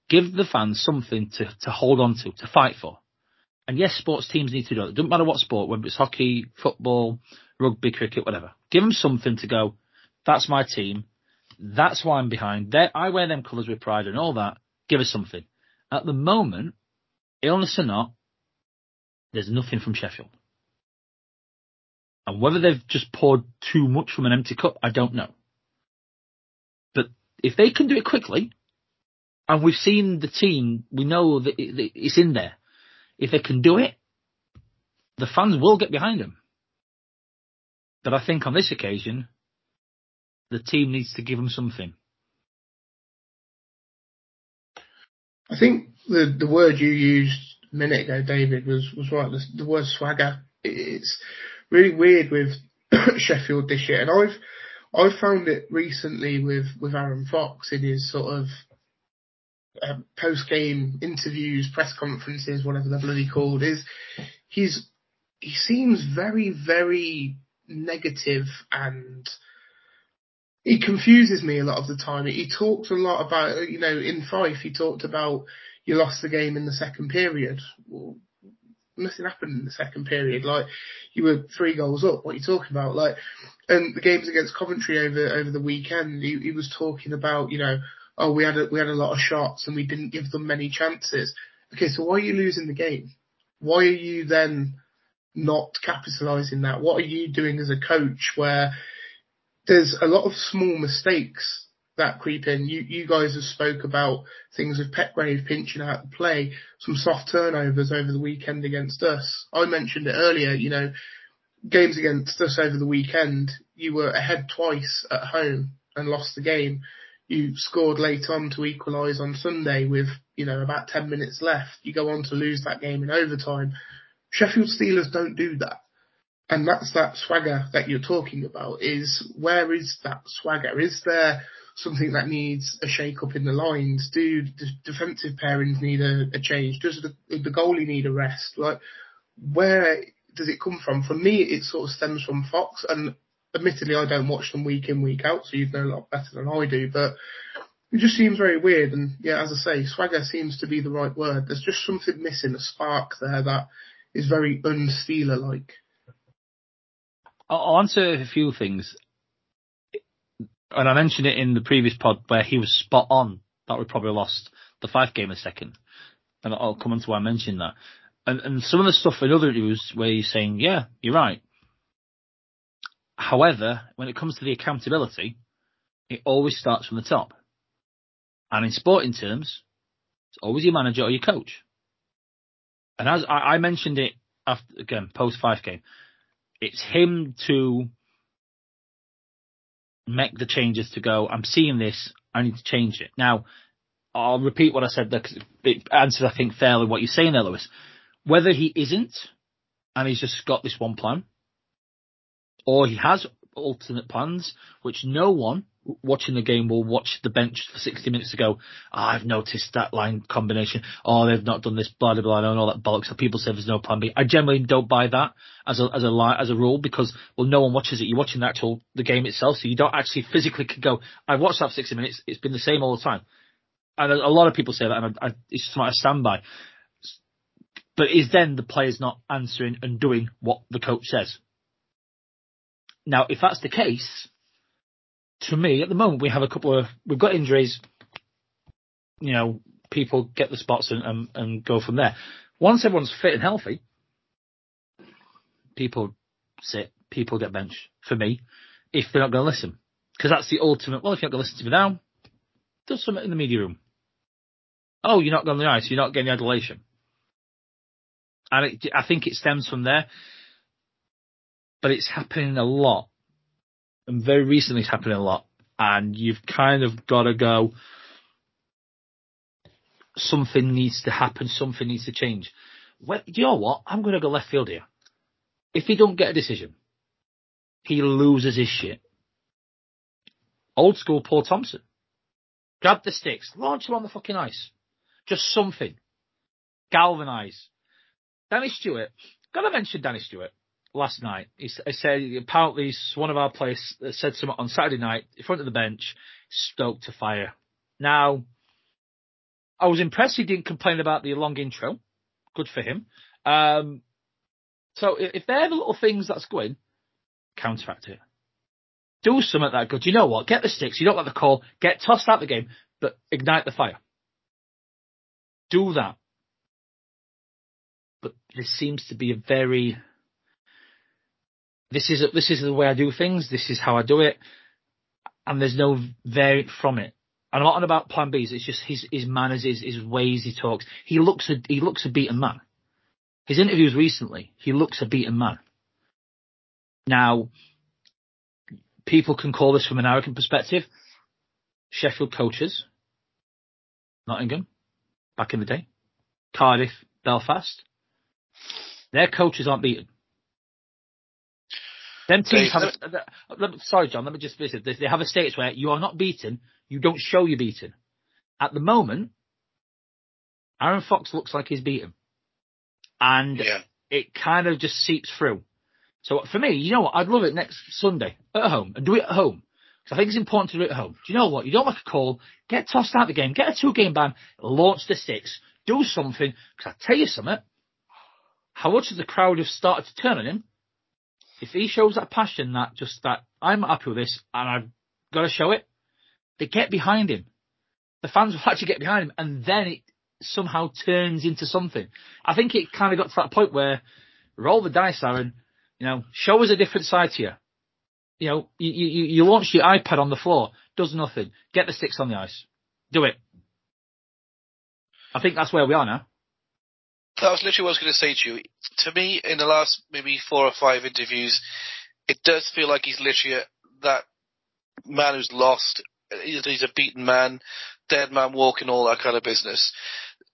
Give the fans something to, to hold on to, to fight for. And yes, sports teams need to do it. It doesn't matter what sport, whether it's hockey, football, rugby, cricket, whatever. Give them something to go, that's my team. That's why I'm behind. They're, I wear them colours with pride and all that. Give us something. At the moment, illness or not, there's nothing from Sheffield. And whether they've just poured too much from an empty cup, I don't know if they can do it quickly, and we've seen the team, we know that it's in there. If they can do it, the fans will get behind them. But I think on this occasion, the team needs to give them something. I think the the word you used a minute ago, David, was was right. The, the word swagger. It's really weird with Sheffield this year, and I've I found it recently with, with Aaron Fox in his sort of uh, post game interviews, press conferences, whatever they're bloody called, is he's he seems very very negative and he confuses me a lot of the time. He talks a lot about you know in Fife he talked about you lost the game in the second period. Well, nothing happened in the second period. Like you were three goals up. What are you talking about? Like, and the games against Coventry over over the weekend, he, he was talking about you know, oh we had a, we had a lot of shots and we didn't give them many chances. Okay, so why are you losing the game? Why are you then not capitalising that? What are you doing as a coach where there's a lot of small mistakes that creep in. You you guys have spoke about things with Petgrave pinching out the play, some soft turnovers over the weekend against us. I mentioned it earlier, you know, games against us over the weekend, you were ahead twice at home and lost the game. You scored late on to equalise on Sunday with, you know, about 10 minutes left. You go on to lose that game in overtime. Sheffield Steelers don't do that. And that's that swagger that you're talking about is where is that swagger? Is there something that needs a shake up in the lines? Do the defensive pairings need a, a change? Does the, the goalie need a rest? Like, where does it come from? For me, it sort of stems from Fox, and admittedly, I don't watch them week in, week out, so you'd know a lot better than I do, but it just seems very weird. And yeah, as I say, swagger seems to be the right word. There's just something missing, a spark there that is very unsteeler like. I'll answer a few things and I mentioned it in the previous pod where he was spot on that we probably lost the Fife game a second. And I'll come on to why I mentioned that. And, and some of the stuff in other news where you're saying, yeah, you're right. However, when it comes to the accountability, it always starts from the top. And in sporting terms, it's always your manager or your coach. And as I, I mentioned it after, again, post Fife game, it's him to make the changes to go, I'm seeing this, I need to change it. Now, I'll repeat what I said there because it answers, I think, fairly what you're saying there, Lewis. Whether he isn't, and he's just got this one plan, or he has alternate plans, which no one watching the game will watch the bench for 60 minutes to go, oh, I've noticed that line combination. Oh, they've not done this, blah, blah, blah, and all that bollocks. So people say there's no plan B. I generally don't buy that as a, as a, as a rule because, well, no one watches it. You're watching the actual, the game itself. So you don't actually physically go, I've watched that for 60 minutes. It's been the same all the time. And a, lot of people say that and I, I, it's just a standby. But is then the players not answering and doing what the coach says? Now, if that's the case, to me, at the moment, we have a couple of, we've got injuries. You know, people get the spots and, and, and go from there. Once everyone's fit and healthy, people sit, people get benched for me if they're not going to listen. Because that's the ultimate, well, if you're not going to listen to me now, do something in the media room. Oh, you're not going to the ice, you're not getting the adulation. And it, I think it stems from there. But it's happening a lot and very recently it's happening a lot. And you've kind of got to go, something needs to happen, something needs to change. Well, do you know what? I'm going to go left field here. If he don't get a decision, he loses his shit. Old school Paul Thompson. Grab the sticks, launch him on the fucking ice. Just something. Galvanise. Danny Stewart. Gotta mention Danny Stewart last night. He, said apparently one of our players said something on Saturday night in front of the bench, stoked to fire. Now, I was impressed he didn't complain about the long intro. Good for him. Um, so if they're the little things that's going, counteract it. Do something that good. You know what? Get the sticks. You don't like the call. Get tossed out of the game, but ignite the fire. Do that. This seems to be a very this is this is the way I do things. This is how I do it, and there's no variant from it. And I'm not on about Plan Bs. It's just his his manners, his his ways he talks. He looks a he looks a beaten man. His interviews recently, he looks a beaten man. Now, people can call this from an arrogant perspective. Sheffield coaches, Nottingham, back in the day, Cardiff, Belfast, their coaches aren't beaten. Them teams have. A, sorry, John. Let me just visit. They have a status where you are not beaten. You don't show you're beaten. At the moment, Aaron Fox looks like he's beaten, and yeah. it kind of just seeps through. So for me, you know what? I'd love it next Sunday at home and do it at home. Because I think it's important to do it at home. Do you know what? You don't like a call, get tossed out of the game, get a two game ban, launch the six, do something. Because I tell you something, how much of the crowd have started to turn on him if he shows that passion, that just that I'm happy with this and I've got to show it, they get behind him. The fans will actually get behind him, and then it somehow turns into something. I think it kind of got to that point where roll the dice, Aaron. You know, show us a different side to you. You know, you, you, you launch your iPad on the floor, does nothing. Get the sticks on the ice. Do it. I think that's where we are now. That was literally what I was going to say to you. To me, in the last maybe four or five interviews, it does feel like he's literally that man who's lost. He's a beaten man, dead man walking, all that kind of business.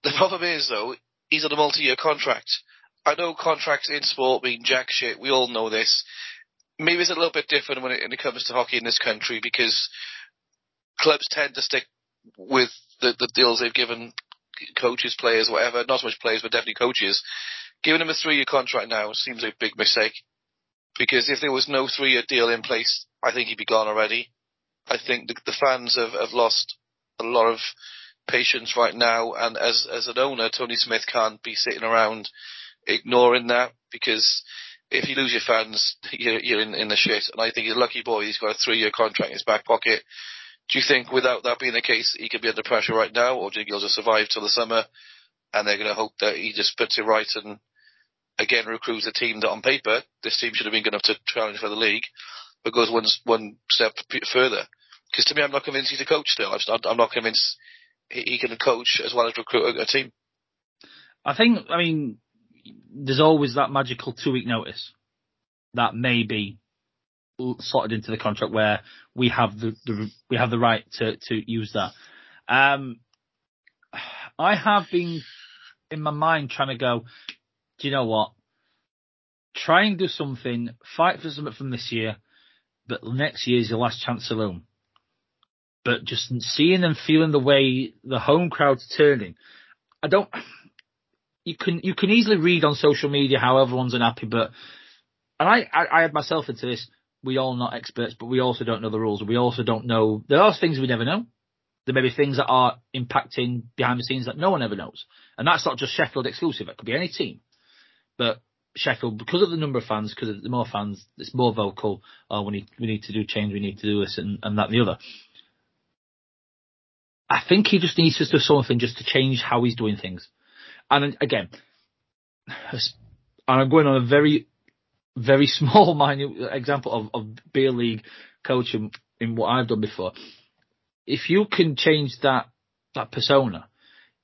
The problem is, though, he's on a multi-year contract. I know contracts in sport mean jack shit. We all know this. Maybe it's a little bit different when it, when it comes to hockey in this country because clubs tend to stick with the, the deals they've given coaches, players, whatever, not so much players, but definitely coaches, giving him a three year contract now seems a big mistake. Because if there was no three year deal in place, I think he'd be gone already. I think the, the fans have, have lost a lot of patience right now, and as as an owner, Tony Smith can't be sitting around ignoring that because if you lose your fans, you're, you're in, in the shit. And I think he's a lucky boy. He's got a three year contract in his back pocket. Do you think, without that being the case, he could be under pressure right now, or do you think he'll just survive till the summer, and they're going to hope that he just puts it right and again recruits a team that, on paper, this team should have been good enough to challenge for the league, but goes one one step further? Because to me, I'm not convinced he's a coach still. I'm not convinced he can coach as well as recruit a, team. I think, I mean, there's always that magical two week notice that maybe sorted into the contract where we have the, the we have the right to to use that. Um, I have been in my mind trying to go. Do you know what? Try and do something. Fight for something from this year, but next year is your last chance alone. but just seeing and feeling the way the home crowd's turning, I don't. You can you can easily read on social media how everyone's unhappy, but and I I, I had myself into this. We all not experts, but we also don't know the rules. We also don't know. There are things we never know. There may be things that are impacting behind the scenes that no one ever knows, and that's not just Sheffield exclusive. It could be any team, but Sheffield, because of the number of fans, because of the more fans, it's more vocal. Oh, we need we need to do change. We need to do this and, and that and the other. I think he just needs to do something just to change how he's doing things. And again, and I'm going on a very, very small, minute example of, of beer league coaching in what I've done before. If you can change that that persona,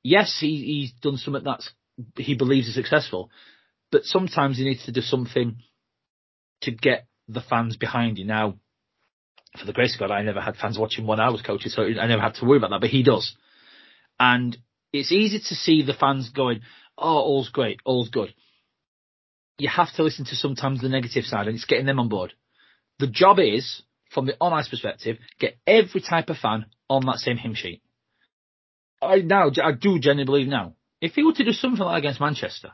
yes, he, he's done something that's he believes is successful, but sometimes he needs to do something to get the fans behind you. Now, for the grace of God, I never had fans watching when I was coaching, so I never had to worry about that, but he does. And it's easy to see the fans going, oh, all's great, all's good. You have to listen to sometimes the negative side, and it's getting them on board. The job is, from the on-ice perspective, get every type of fan on that same hymn sheet. I now, I do genuinely believe now, if he were to do something like against Manchester,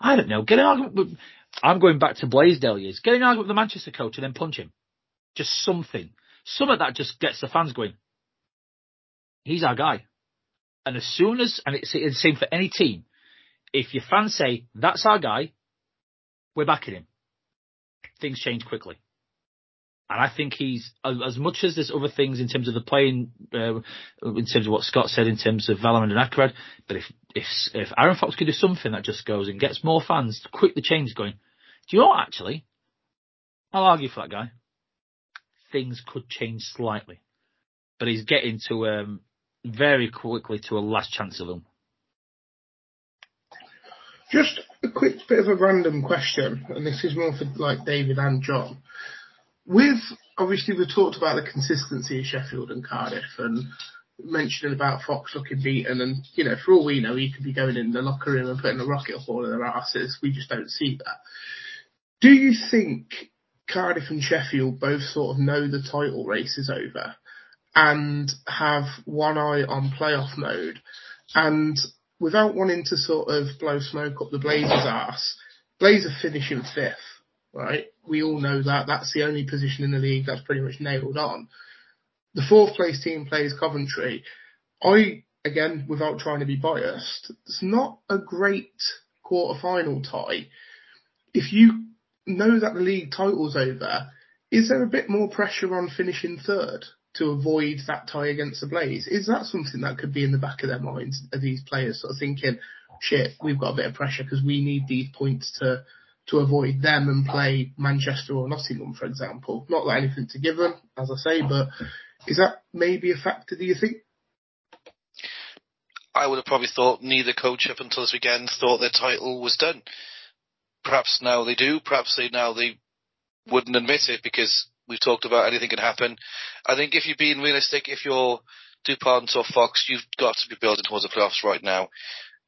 I don't know, get an argument with, I'm going back to Blaisdell years, get an argument with the Manchester coach and then punch him. Just something. Some of that just gets the fans going. He's our guy. And as soon as, and it's the same for any team, if your fans say, that's our guy, we're backing him, things change quickly. And I think he's, as much as there's other things in terms of the playing, uh, in terms of what Scott said in terms of Velleman and Akerrad, but if, if, if Aaron Fox could do something that just goes and gets more fans quick the change going, do you know what actually? I'll argue for that guy things could change slightly. But he's getting to um, very quickly to a last chance of them. Just a quick bit of a random question, and this is more for like David and John. With obviously we talked about the consistency of Sheffield and Cardiff, and mentioning about Fox looking beaten, and you know for all we know he could be going in the locker room and putting a rocket ball in their asses. We just don't see that. Do you think Cardiff and Sheffield both sort of know the title race is over and have one eye on playoff mode. And without wanting to sort of blow smoke up the Blazers' ass, Blazers finishing fifth, right? We all know that. That's the only position in the league that's pretty much nailed on. The fourth place team plays Coventry. I, again, without trying to be biased, it's not a great quarter final tie. If you know that the league title's over, is there a bit more pressure on finishing third to avoid that tie against the Blaze? Is that something that could be in the back of their minds? Are these players sort of thinking, shit, we've got a bit of pressure because we need these points to to avoid them and play Manchester or Nottingham, for example? Not that anything to give them, as I say, but is that maybe a factor? Do you think? I would have probably thought neither coach up until this weekend thought their title was done perhaps now they do. Perhaps they now they wouldn't admit it because we've talked about anything can happen. I think if you're being realistic, if you're DuPont or Fox, you've got to be building towards the playoffs right now.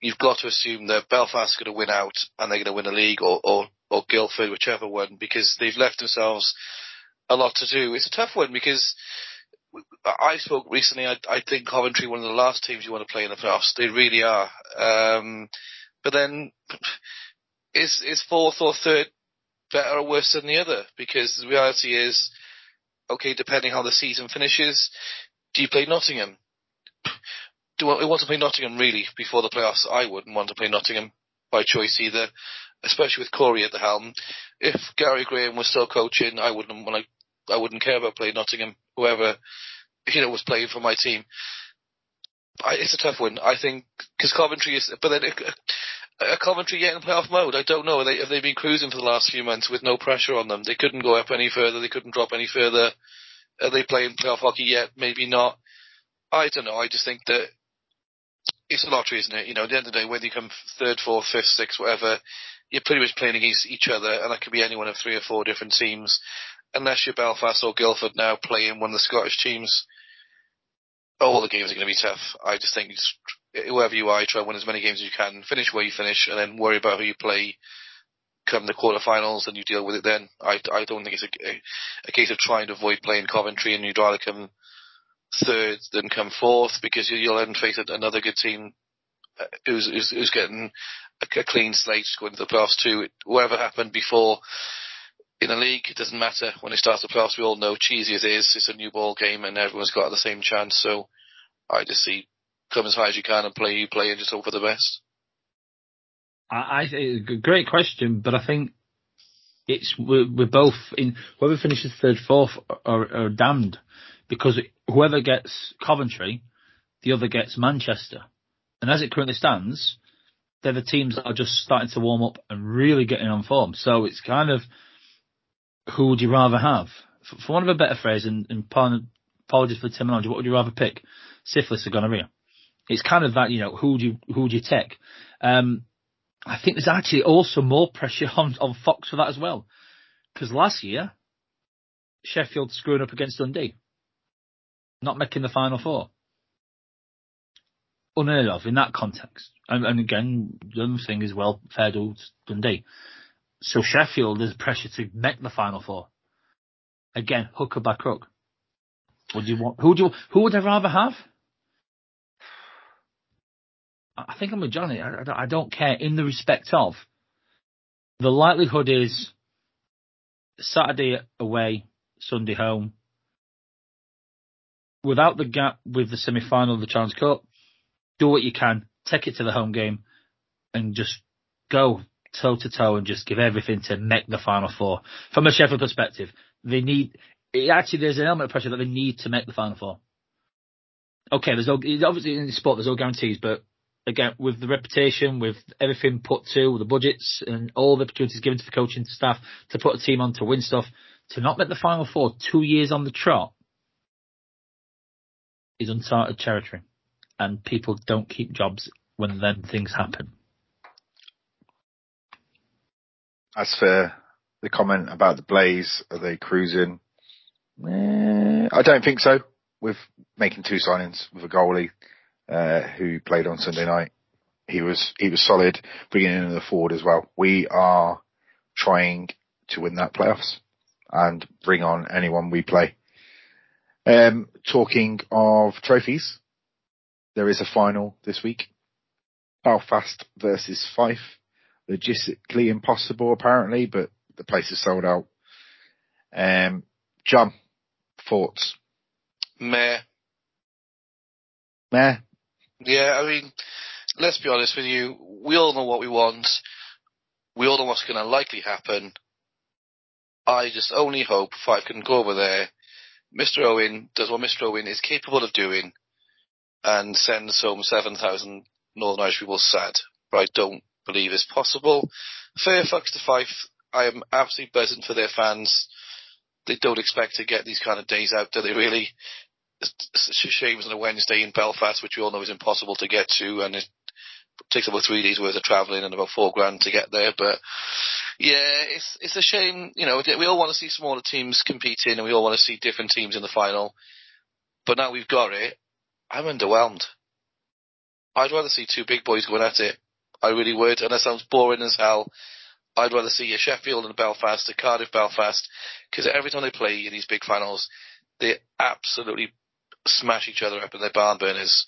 You've got to assume that Belfast are going to win out and they're going to win a league or, or, or Guildford, whichever one, because they've left themselves a lot to do. It's a tough one because I spoke recently. I, I think Coventry one of the last teams you want to play in the playoffs. They really are. Um, but then is is fourth or third better or worse than the other? Because the reality is, okay, depending how the season finishes, do you play Nottingham? Do we want to play Nottingham really before the playoffs? I wouldn't want to play Nottingham by choice either, especially with Corey at the helm. If Gary Graham was still coaching, I wouldn't want to. I wouldn't care about playing Nottingham. Whoever you know was playing for my team. I, it's a tough one. I think because Coventry is, but then a Coventry yet in playoff mode? I don't know. Have they, have they been cruising for the last few months with no pressure on them? They couldn't go up any further. They couldn't drop any further. Are they playing playoff hockey yet? Maybe not. I don't know. I just think that it's a lottery, isn't it? You know, at the end of the day, whether you come third, fourth, fifth, sixth, whatever, you're pretty much playing against each other, and that could be any one of three or four different teams. Unless you're Belfast or Guildford now playing one of the Scottish teams, all the games are going to be tough. I just think whoever you are, you try to win as many games as you can, finish where you finish, and then worry about who you play come the quarterfinals and you deal with it then. I, I don't think it's a, a, a case of trying to avoid playing Coventry and you'd rather come third than come fourth because you'll then face another good team uh, who's, who's, who's getting a, a, clean slate going to the playoffs too. Whatever happened before in the league, it doesn't matter. When it starts the playoffs, we all know cheesy as it is, it's a new ball game and everyone's got the same chance. So I just see come as high as you can and play you play and just hope for the best. I, I great question, but I think it's we're, we're both in whoever finishes third, fourth are, are damned because whoever gets Coventry, the other gets Manchester, and as it currently stands, they're the teams that are just starting to warm up and really getting on form. So it's kind of who would you rather have? For, want of a better phrase, and, and apologies for the terminology, what would you rather pick? Syphilis or gonorrhea? It's kind of that, you know, who would you, who would you take? Um, I think there's actually also more pressure on, on Fox for that as well. Because last year, Sheffield screwing up against Dundee. Not making the final four. Unheard of in that context. And, and again, the other thing is well, fair to Dundee. So Sheffield, there's pressure to make the final four. Again, hooker by crook. Would you want? Who would you? Who would I rather have? I think I'm with Johnny. I, I don't care in the respect of the likelihood is Saturday away, Sunday home. Without the gap with the semi final of the Challenge Cup, do what you can, take it to the home game, and just go toe to toe and just give everything to make the final four. From a Sheffield perspective, they need. Actually, there's an element of pressure that they need to make the final four. Okay, there's no obviously in sport there's no guarantees, but again, with the reputation, with everything put to the budgets and all the opportunities given to the coaching staff to put a team on to win stuff, to not make the final four two years on the trot is uncharted territory. And people don't keep jobs when then things happen. As for the comment about the Blaze, are they cruising? Eh, I don't think so. With making two signings with a goalie uh, who played on Sunday night. He was he was solid, bringing in the forward as well. We are trying to win that playoffs and bring on anyone we play. Um, talking of trophies, there is a final this week. Belfast versus Fife. Logistically impossible apparently, but the place is sold out. Um, John, thoughts? Meh. Meh. Yeah, I mean, let's be honest with you. We all know what we want. We all know what's going to likely happen. I just only hope Fife can go over there. Mr. Owen does what Mr. Owen is capable of doing and sends home 7,000 Northern Irish people sad. But I don't believe it's possible. Fair fucks to Fife. I am absolutely buzzing for their fans. They don't expect to get these kind of days out, do they really? Shames on a Wednesday in Belfast, which we all know is impossible to get to, and it takes about three days worth of travelling and about four grand to get there. But yeah, it's it's a shame. You know, we all want to see smaller teams competing, and we all want to see different teams in the final. But now we've got it. I'm underwhelmed. I'd rather see two big boys going at it. I really would, and that sounds boring as hell. I'd rather see a Sheffield and a Belfast, a Cardiff Belfast, because every time they play in these big finals, they absolutely smash each other up in their barn burners.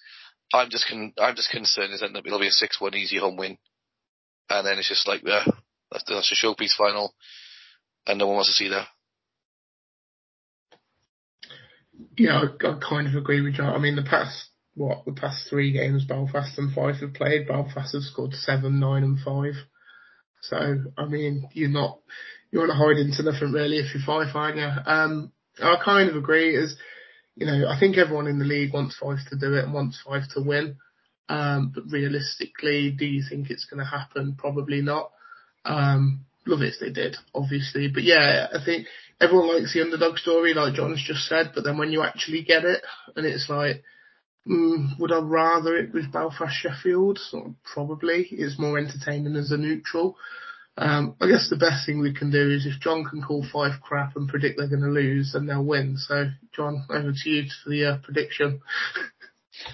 I'm just con- I'm just concerned is that it'll be a six one easy home win, and then it's just like uh, that's, that's a showpiece final, and no one wants to see that. Yeah, I, I kind of agree with you. I mean, the past what the past three games Belfast and Fife have played, Belfast have scored seven, nine, and five. So I mean, you're not you're not hiding to nothing really if you're Fife, aren't you? Um, I kind of agree. Is you know, I think everyone in the league wants Fife to do it and wants Fife to win. Um, but realistically, do you think it's going to happen? Probably not. Um, love it if they did, obviously. But yeah, I think everyone likes the underdog story, like John's just said. But then when you actually get it, and it's like, mm, would I rather it with Belfast Sheffield? Probably. It's more entertaining as a neutral. Um, I guess the best thing we can do is if John can call Fife crap and predict they're going to lose, then they'll win. So, John, over to you for the uh, prediction.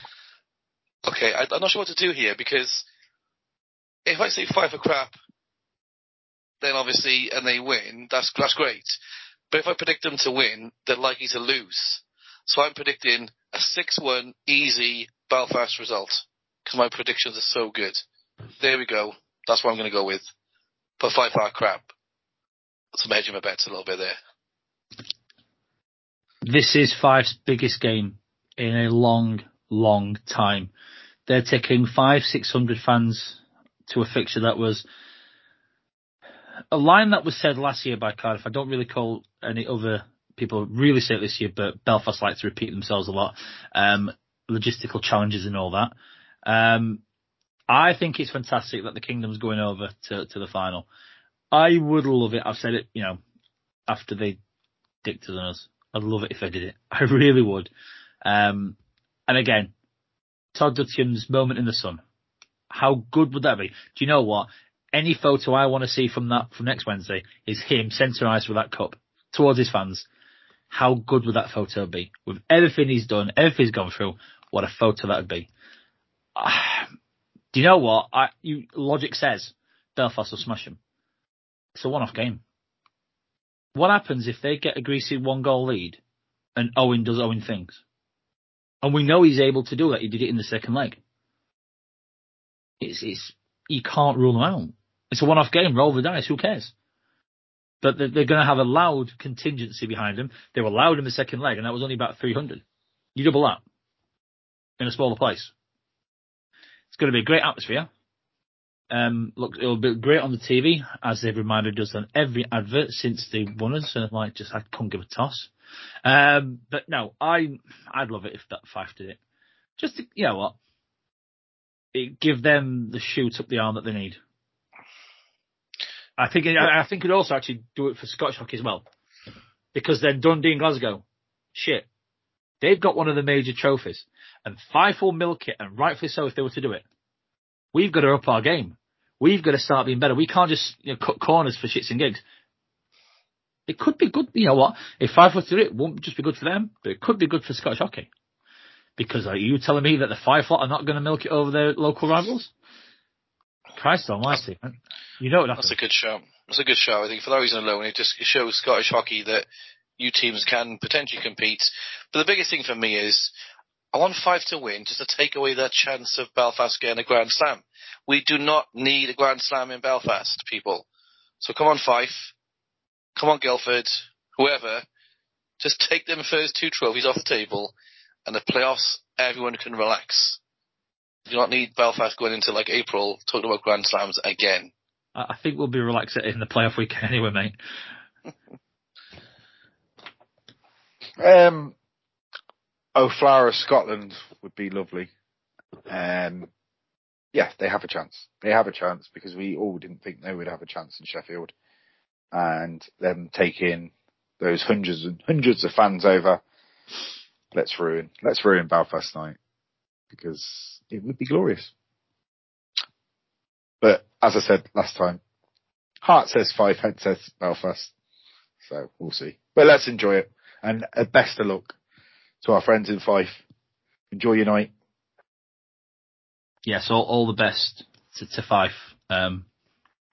okay, I, am not sure what to do here because if I say Fife are crap, then obviously, and they win, that's, that's great. But if I predict them to win, they're likely to lose. So I'm predicting a 6-1 easy Belfast result because my predictions are so good. There we go. That's what I'm going to go with. But Fife far crap. So hedging my bets a little bit there. This is Fife's biggest game in a long, long time. They're taking five, six hundred fans to a fixture that was a line that was said last year by Cardiff. I don't really call any other people really say it this year, but Belfast like to repeat themselves a lot. Um, logistical challenges and all that. Um, I think it's fantastic that the Kingdom's going over to, to the final. I would love it. I've said it, you know, after they dicked on us. I'd love it if they did it. I really would. Um, and again, Todd Dutiaume's moment in the sun. How good would that be? Do you know what? Any photo I want to see from that from next Wednesday is him centre ice with that cup towards his fans. How good would that photo be? With everything he's done, everything he's gone through, what a photo that would be. do you know what? I, you, logic says Belfast will smash him. It's a one-off game. What happens if they get a greasy one-goal lead and Owen does Owen things? And we know he's able to do that. He did it in the second leg. It's, it's, you can't rule them out. It's a one-off game. Roll the dice. Who cares? But they're, they're going to have a loud contingency behind them. They were loud in the second leg, and that was only about 300. You double that in a smaller place. It's going to be a great atmosphere. Um, look, it'll be great on the TV, as they've reminded us on every advert since they won us, and like just I couldn't give a toss. Um, but no, I I'd love it if that Fife did it. Just to, you know what, it, give them the shoot up the arm that they need. I think it, I think it also actually do it for Scottish hockey as well, because then Dundee and Glasgow, shit, they've got one of the major trophies, and Fife will milk it, and rightfully so if they were to do it. We've got to up our game. We've got to start being better. We can't just you know, cut corners for shits and gigs. It could be good. You know what? If Fife were to do it, it won't just be good for them, but it could be good for Scottish hockey. Because are you telling me that the Fife lot are not going to milk it over their local rivals? Christ almighty. You know what That's a good show. That's a good show. I think for that reason alone, it just shows Scottish hockey that you teams can potentially compete. But the biggest thing for me is I want Fife to win just to take away that chance of Belfast getting a Grand Slam. We do not need a Grand Slam in Belfast, people. So come on, Fife. Come on, Guildford. Whoever. Just take them first two trophies off the table, and the playoffs, everyone can relax. You do not need Belfast going into like April talking about Grand Slams again. I think we'll be relaxed in the playoff week anyway, mate. um, O'Flower of Scotland would be lovely. Um, yeah, they have a chance. They have a chance because we all didn't think they would have a chance in Sheffield, and them taking those hundreds and hundreds of fans over. Let's ruin. Let's ruin Belfast night because it would be glorious. But as I said last time, heart says Fife, head says Belfast. So we'll see. But let's enjoy it. And uh, best of luck to our friends in Fife. Enjoy your night. Yes, all, all the best to, to Fife. Um,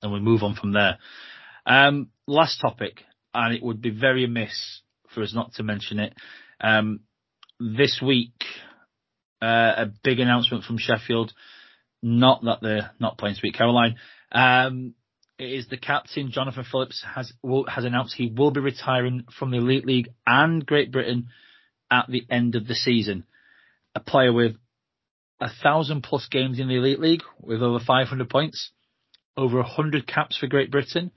and we move on from there. Um, last topic, and it would be very amiss for us not to mention it. Um, this week, uh, a big announcement from Sheffield. Not that they're not playing Sweet Caroline. Um, it is the captain Jonathan Phillips has will, has announced he will be retiring from the Elite League and Great Britain at the end of the season. A player with a thousand plus games in the Elite League with over 500 points, over 100 caps for Great Britain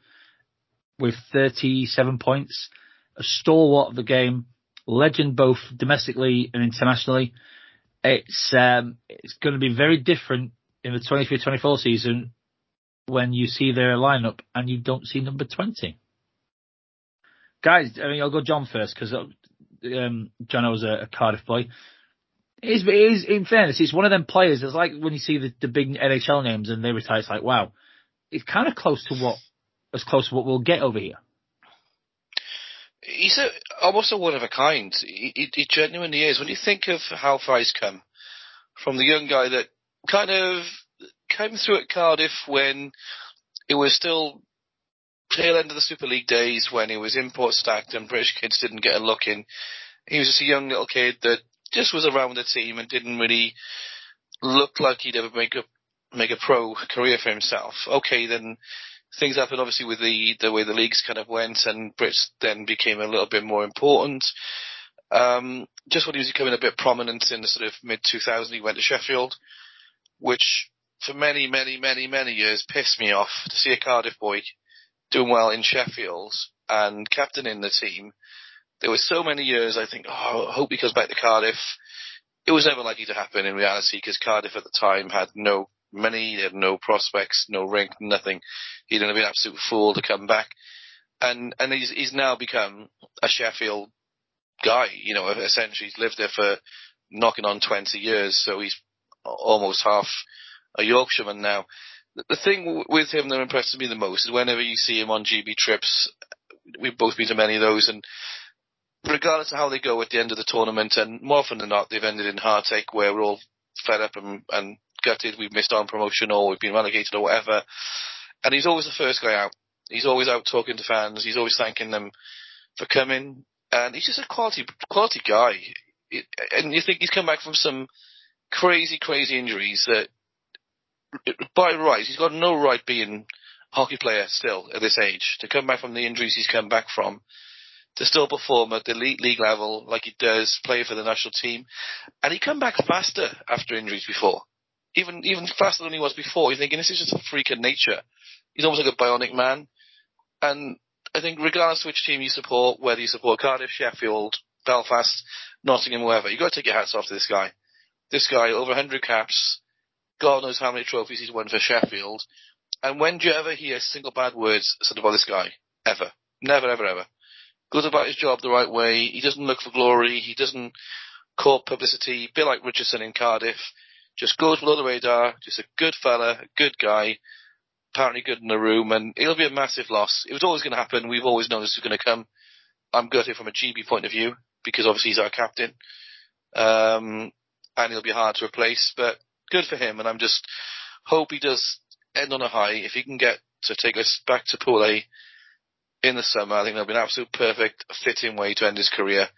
with 37 points, a stalwart of the game, legend both domestically and internationally. It's um, it's going to be very different in the 23-24 season when you see their lineup and you don't see number 20. Guys, I mean, I'll go John first because um, John was a, a Cardiff boy. It is, it is, in fairness, it's one of them players. It's like when you see the, the big NHL names and they retire, it's like, wow, it's kind of close to what, as close to what we'll get over here he's a, almost a one of a kind. He, he, he, genuinely is. When you think of how far he's come from the young guy that kind of came through at Cardiff when it was still tail end of the Super League days when he was import stacked and British kids didn't get a look in. He was just a young little kid that just was around the team and didn't really look like he'd ever make a make a pro career for himself. Okay, then things happened obviously with the the way the leagues kind of went, and Brits then became a little bit more important. Um, just when he was becoming a bit prominent in the sort of mid 2000s, he went to Sheffield, which for many, many, many, many years pissed me off to see a Cardiff boy doing well in Sheffield and captaining the team. There were so many years I think, oh, I hope he goes back to Cardiff. It was never likely to happen in reality because Cardiff at the time had no money, they had no prospects, no rank, nothing. He'd have been an absolute fool to come back. And, and he's, he's now become a Sheffield guy, you know, essentially he's lived there for knocking on 20 years, so he's almost half a Yorkshireman now. The thing with him that impresses me the most is whenever you see him on GB trips, we've both been to many of those, and regardless of how they go at the end of the tournament, and more often than not, they've ended in heartache where we're all fed up and, and gutted, we've missed on promotion or we've been relegated or whatever. And he's always the first guy out. He's always out talking to fans. He's always thanking them for coming. And he's just a quality, quality guy. And you think he's come back from some crazy, crazy injuries that by rights, he's got no right being a hockey player still at this age. To come back from the injuries he's come back from, to still perform at the elite league level like he does, play for the national team, and he come back faster after injuries before. Even even faster than he was before. You're thinking this is just a freak of nature. He's almost like a bionic man. And I think regardless which team you support, whether you support Cardiff, Sheffield, Belfast, Nottingham, wherever, you've got to take your hats off to this guy. This guy, over 100 caps, God knows how many trophies he's won for Sheffield. And when do you ever hear single bad words said about this guy? Ever. Never, ever, ever. Goes about his job the right way. He doesn't look for glory. He doesn't court publicity. A bit like Richardson in Cardiff. Just goes below the radar. Just a good fella, a good guy. Apparently good in the room. And it'll be a massive loss. It was always going to happen. We've always known this was going to come. I'm gutted from a GB point of view because obviously he's our captain. Um, and he'll be hard to replace, but good for him, and I'm just hope he does end on a high. If he can get to take us back to Pool A in the summer, I think that'll be an absolute perfect fitting way to end his career.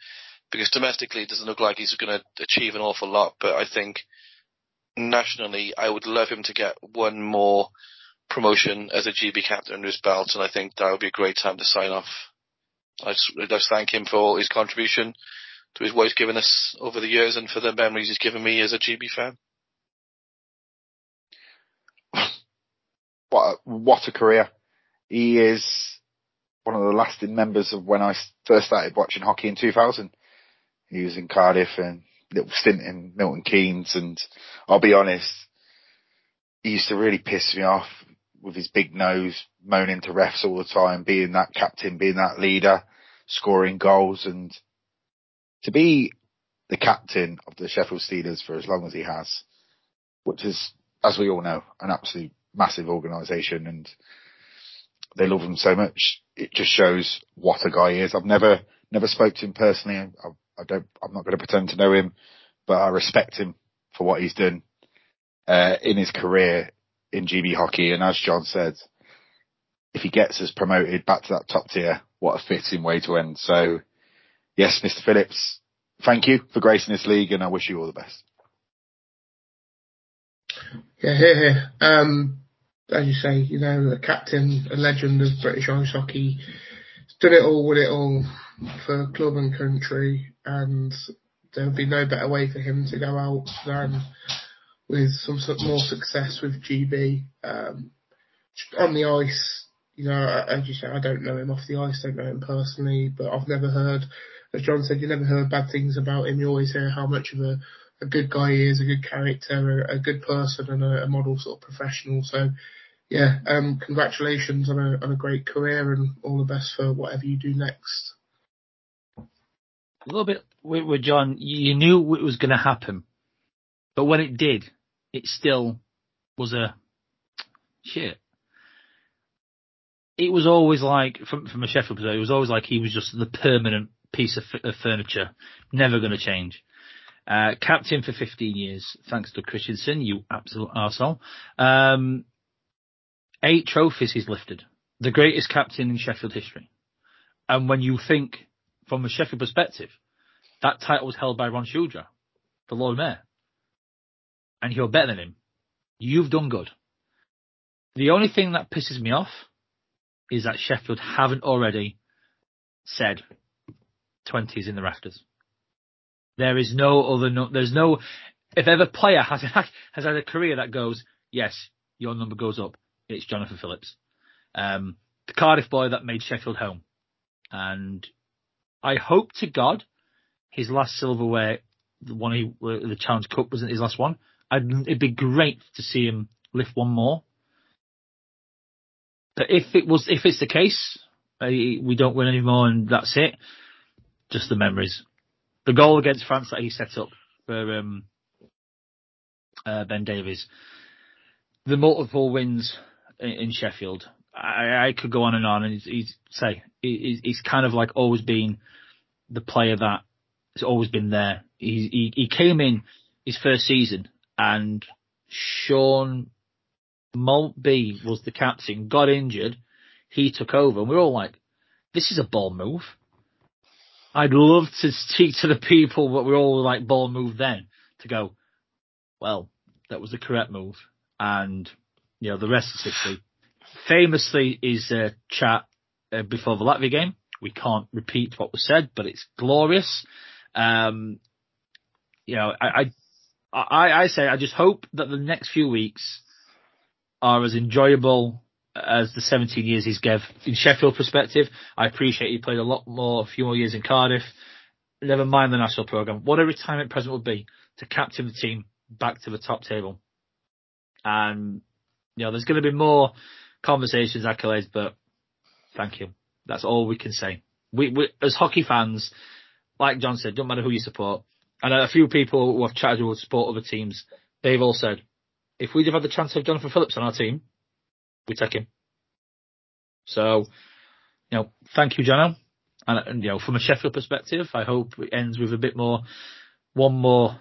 Because domestically, it doesn't look like he's going to achieve an awful lot, but I think nationally, I would love him to get one more promotion as a GB captain under his belt, and I think that would be a great time to sign off. I just, I just thank him for all his contribution to his wife's given us over the years and for the memories he's given me as a GB fan. What a, what a career. He is one of the lasting members of when I first started watching hockey in 2000. He was in Cardiff and little stint in Milton Keynes and I'll be honest, he used to really piss me off with his big nose, moaning to refs all the time, being that captain, being that leader, scoring goals and to be the captain of the Sheffield Steelers for as long as he has, which is, as we all know, an absolute massive organisation and they love him so much. It just shows what a guy is. I've never, never spoke to him personally. I, I don't, I'm not going to pretend to know him, but I respect him for what he's done, uh, in his career in GB hockey. And as John said, if he gets us promoted back to that top tier, what a fitting way to end. So yes, Mr. Phillips, thank you for gracing this league and I wish you all the best. Yeah, here, here. Um, as you say, you know, a captain, a legend of British ice hockey, He's done it all with it all for club and country, and there would be no better way for him to go out than with some sort more success with GB. Um, on the ice, you know, as you say, I don't know him off the ice, don't know him personally, but I've never heard, as John said, you never heard bad things about him. You always hear how much of a a good guy he is, a good character, a, a good person, and a, a, model sort of professional. So, yeah, um, congratulations on a on a great career, and all the best for whatever you do next. A little bit with, with John, you knew it was going to happen, but when it did, it still was a shit. It was always like, from from a Sheffield perspective, it was always like he was just the permanent piece of, of furniture, never going to change. Uh, captain for 15 years, thanks to Christensen, you absolute arsehole. Um, eight trophies he's lifted. The greatest captain in Sheffield history. And when you think from a Sheffield perspective, that title was held by Ron Shudra, the Lord Mayor. And you're better than him. You've done good. The only thing that pisses me off is that Sheffield haven't already said 20s in the rafters. There is no other, no, there's no, if ever player has, has had a career that goes, yes, your number goes up, it's Jonathan Phillips. Um, the Cardiff boy that made Sheffield home. And I hope to God his last silverware, the one he, the Challenge Cup wasn't his last one. I'd, it'd be great to see him lift one more. But if it was, if it's the case, we don't win anymore and that's it, just the memories. The goal against France that he set up for um, uh, Ben Davies, the multiple wins in, in Sheffield. I, I, could go on and on, and he's, he's say he's, he's kind of like always been the player that has always been there. He, he, he came in his first season, and Sean Maltby was the captain, got injured, he took over, and we are all like, "This is a ball move." I'd love to speak to the people, but we are all like ball move then to go. Well, that was the correct move, and you know the rest is history. Famously, is a chat uh, before the Latvia game. We can't repeat what was said, but it's glorious. Um, you know, I, I, I, I say I just hope that the next few weeks are as enjoyable as the 17 years he's gave in Sheffield perspective. I appreciate he played a lot more, a few more years in Cardiff. Never mind the national programme. What a retirement present would be to captain the team back to the top table. And, you know, there's going to be more conversations, accolades, but thank you. That's all we can say. We, we as hockey fans, like John said, don't matter who you support. And a few people who have chatted who support other teams, they've all said, if we'd have had the chance of Jonathan Phillips on our team, we take him. So, you know, thank you, Jono. And, and, you know, from a Sheffield perspective, I hope it ends with a bit more, one more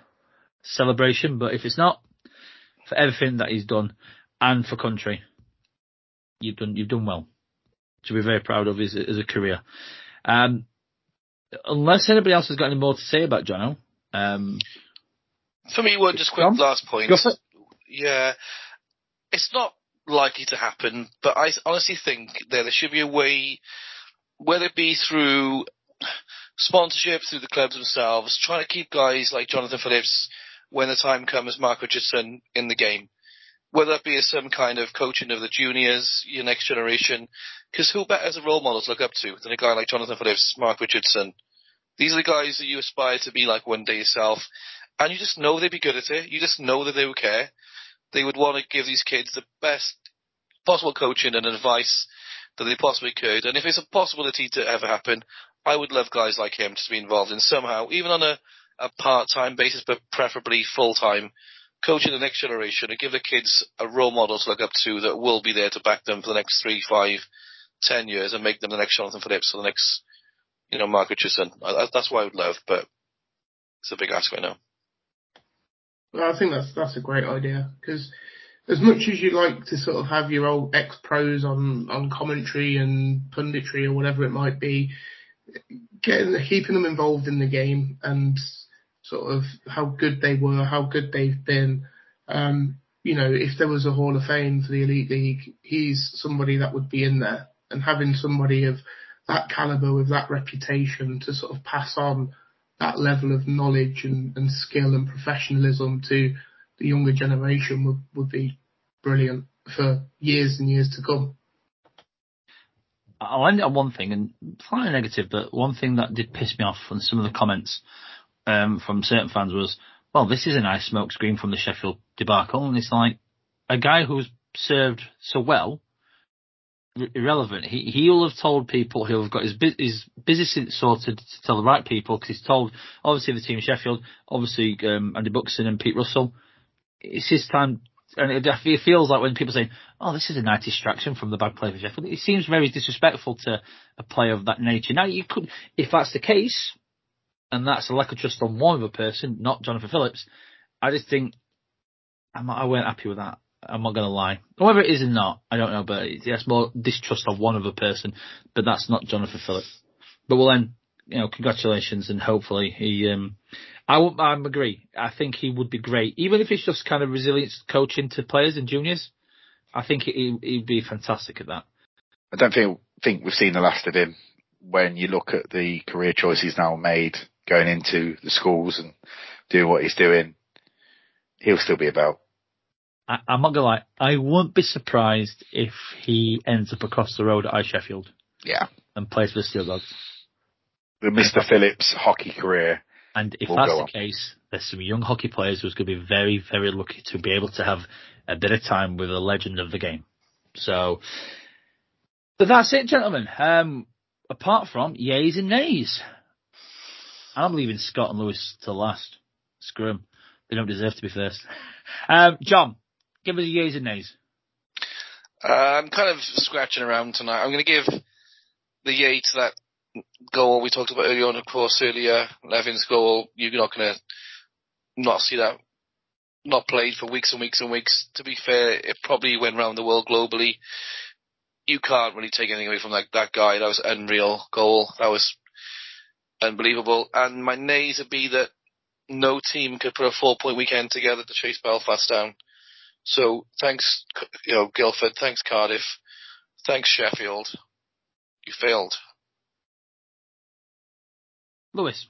celebration. But if it's not, for everything that he's done and for country, you've done you've done well. To be very proud of as, as a career. Um, unless anybody else has got any more to say about Jono. Um, for me, one just quick last point. Yeah, it's not likely to happen, but I honestly think that there should be a way, whether it be through sponsorship, through the clubs themselves, trying to keep guys like Jonathan Phillips when the time comes, Mark Richardson in the game. Whether it be some kind of coaching of the juniors, your next generation, because who better as a role model to look up to than a guy like Jonathan Phillips, Mark Richardson? These are the guys that you aspire to be like one day yourself, and you just know they'd be good at it. You just know that they would care they would want to give these kids the best possible coaching and advice that they possibly could. And if it's a possibility to ever happen, I would love guys like him to be involved in somehow, even on a, a part-time basis, but preferably full-time, coaching the next generation and give the kids a role model to look up to that will be there to back them for the next three, five, ten years and make them the next Jonathan Phillips or the next, you know, Mark Richardson. that's what I would love, but it's a big ask I know. Well, I think that's that's a great idea because as much as you like to sort of have your old ex pros on on commentary and punditry or whatever it might be, getting keeping them involved in the game and sort of how good they were, how good they've been. Um, you know, if there was a Hall of Fame for the Elite League, he's somebody that would be in there. And having somebody of that caliber with that reputation to sort of pass on that level of knowledge and, and skill and professionalism to the younger generation would, would be brilliant for years and years to come. I'll end on one thing, and slightly negative, but one thing that did piss me off from some of the comments um, from certain fans was, well, this is a nice smokescreen from the Sheffield debacle, and it's like a guy who's served so well irrelevant. He he'll have told people he'll have got his his business sorted to tell the right people because he's told obviously the team Sheffield, obviously um, Andy Buxton and Pete Russell. It's his time, and it, it feels like when people say, "Oh, this is a nice distraction from the bad play for Sheffield," it seems very disrespectful to a player of that nature. Now you could, if that's the case, and that's a lack of trust on one a person, not Jonathan Phillips. I just think I'm, I weren't happy with that. I'm not to lie. Whether it is or not, I don't know, but it's more distrust of one other person, but that's not Jonathan Phillips. But well then, you know, congratulations, and hopefully he. Um, I won't. I agree. I think he would be great, even if it's just kind of resilience coaching to players and juniors. I think he, he'd be fantastic at that. I don't think think we've seen the last of him when you look at the career choices now made going into the schools and doing what he's doing. He'll still be about. I, I'm not gonna lie. I won't be surprised if he ends up across the road at I Sheffield Yeah. and plays for the Steel Dogs. The Mr. Phillips hockey career. And if We'll that's go the on. case, there's some young hockey players who's going to be very, very lucky to be able to have a bit of time with a legend of the game. So, but that's it, gentlemen. Um, apart from yays and nays, I'm leaving Scott and Lewis to last. Screw 'em. They don't deserve to be first. Um, John, give us yays and nays. Uh, I'm kind of scratching around tonight. I'm going to give the yay to that goal we talked about earlier on, of course, earlier, Levin's goal. You're not going to not see that not played for weeks and weeks and weeks. To be fair, it probably went around the world globally. You can't really take anything away from that, that guy. That was an unreal goal. That was unbelievable. And my nays would be that no team could put a four point weekend together to chase Belfast down. So thanks, you know, Guildford. Thanks, Cardiff. Thanks, Sheffield. You failed. Lewis.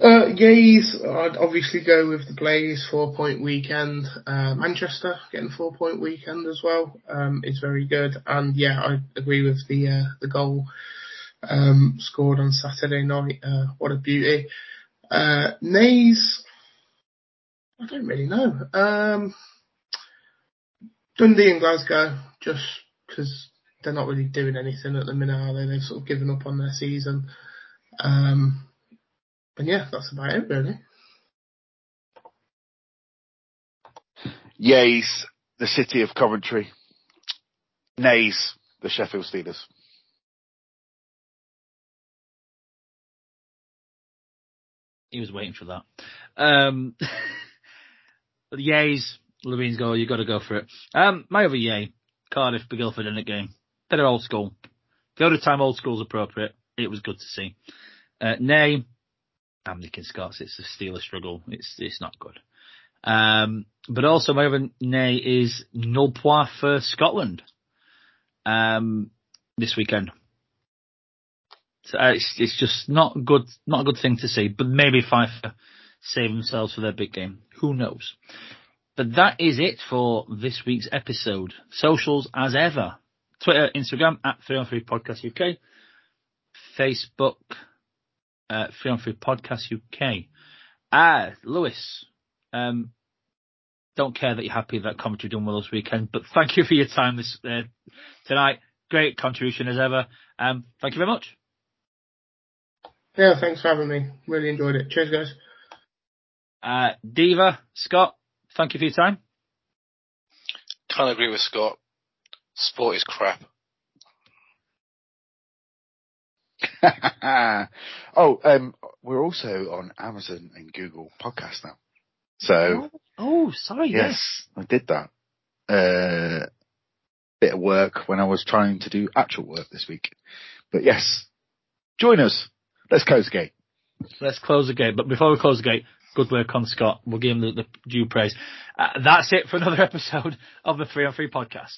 Uh, Yays, I'd obviously go with the Blaze four point weekend. Uh, Manchester getting four point weekend as well um, is very good. And yeah, I agree with the uh, the goal um, scored on Saturday night. Uh, what a beauty. Uh, Nays, I don't really know. Um, Dundee and Glasgow, just because they're not really doing anything at the minute, are they? They've sort of given up on their season. Um, and yeah, that's about it really. Yays, the city of Coventry. Nays, the Sheffield Steelers. He was waiting for that. Um, the yays, Levine's goal, you've got to go for it. Um, my other yay, Cardiff, Big in the game. Better old school. The other time old school's appropriate. It was good to see. Uh, nay, I'm Nick and Scots. It's a Steeler struggle. It's it's not good. Um, but also my other nay is null point for Scotland. Um, this weekend. So uh, it's it's just not good, not a good thing to see. But maybe Fife save themselves for their big game. Who knows? But that is it for this week's episode. Socials as ever. Twitter, Instagram at 3 on 3 Podcast UK. Facebook, uh, 3 on 3 Podcast UK. Ah, Lewis, um, don't care that you're happy that commentary done well this weekend, but thank you for your time this, uh, tonight. Great contribution as ever. Um, thank you very much. Yeah, thanks for having me. Really enjoyed it. Cheers, guys. Uh, Diva, Scott, thank you for your time. Can't agree with Scott. Sport is crap. oh, um, we're also on Amazon and Google Podcast now. So Oh, sorry, yes. yes, I did that. Uh, bit of work when I was trying to do actual work this week. But yes, join us. Let's close the gate. Let's close the gate. But before we close the gate, good work on Scott. We'll give him the, the due praise. Uh, that's it for another episode of the Three on Three podcast.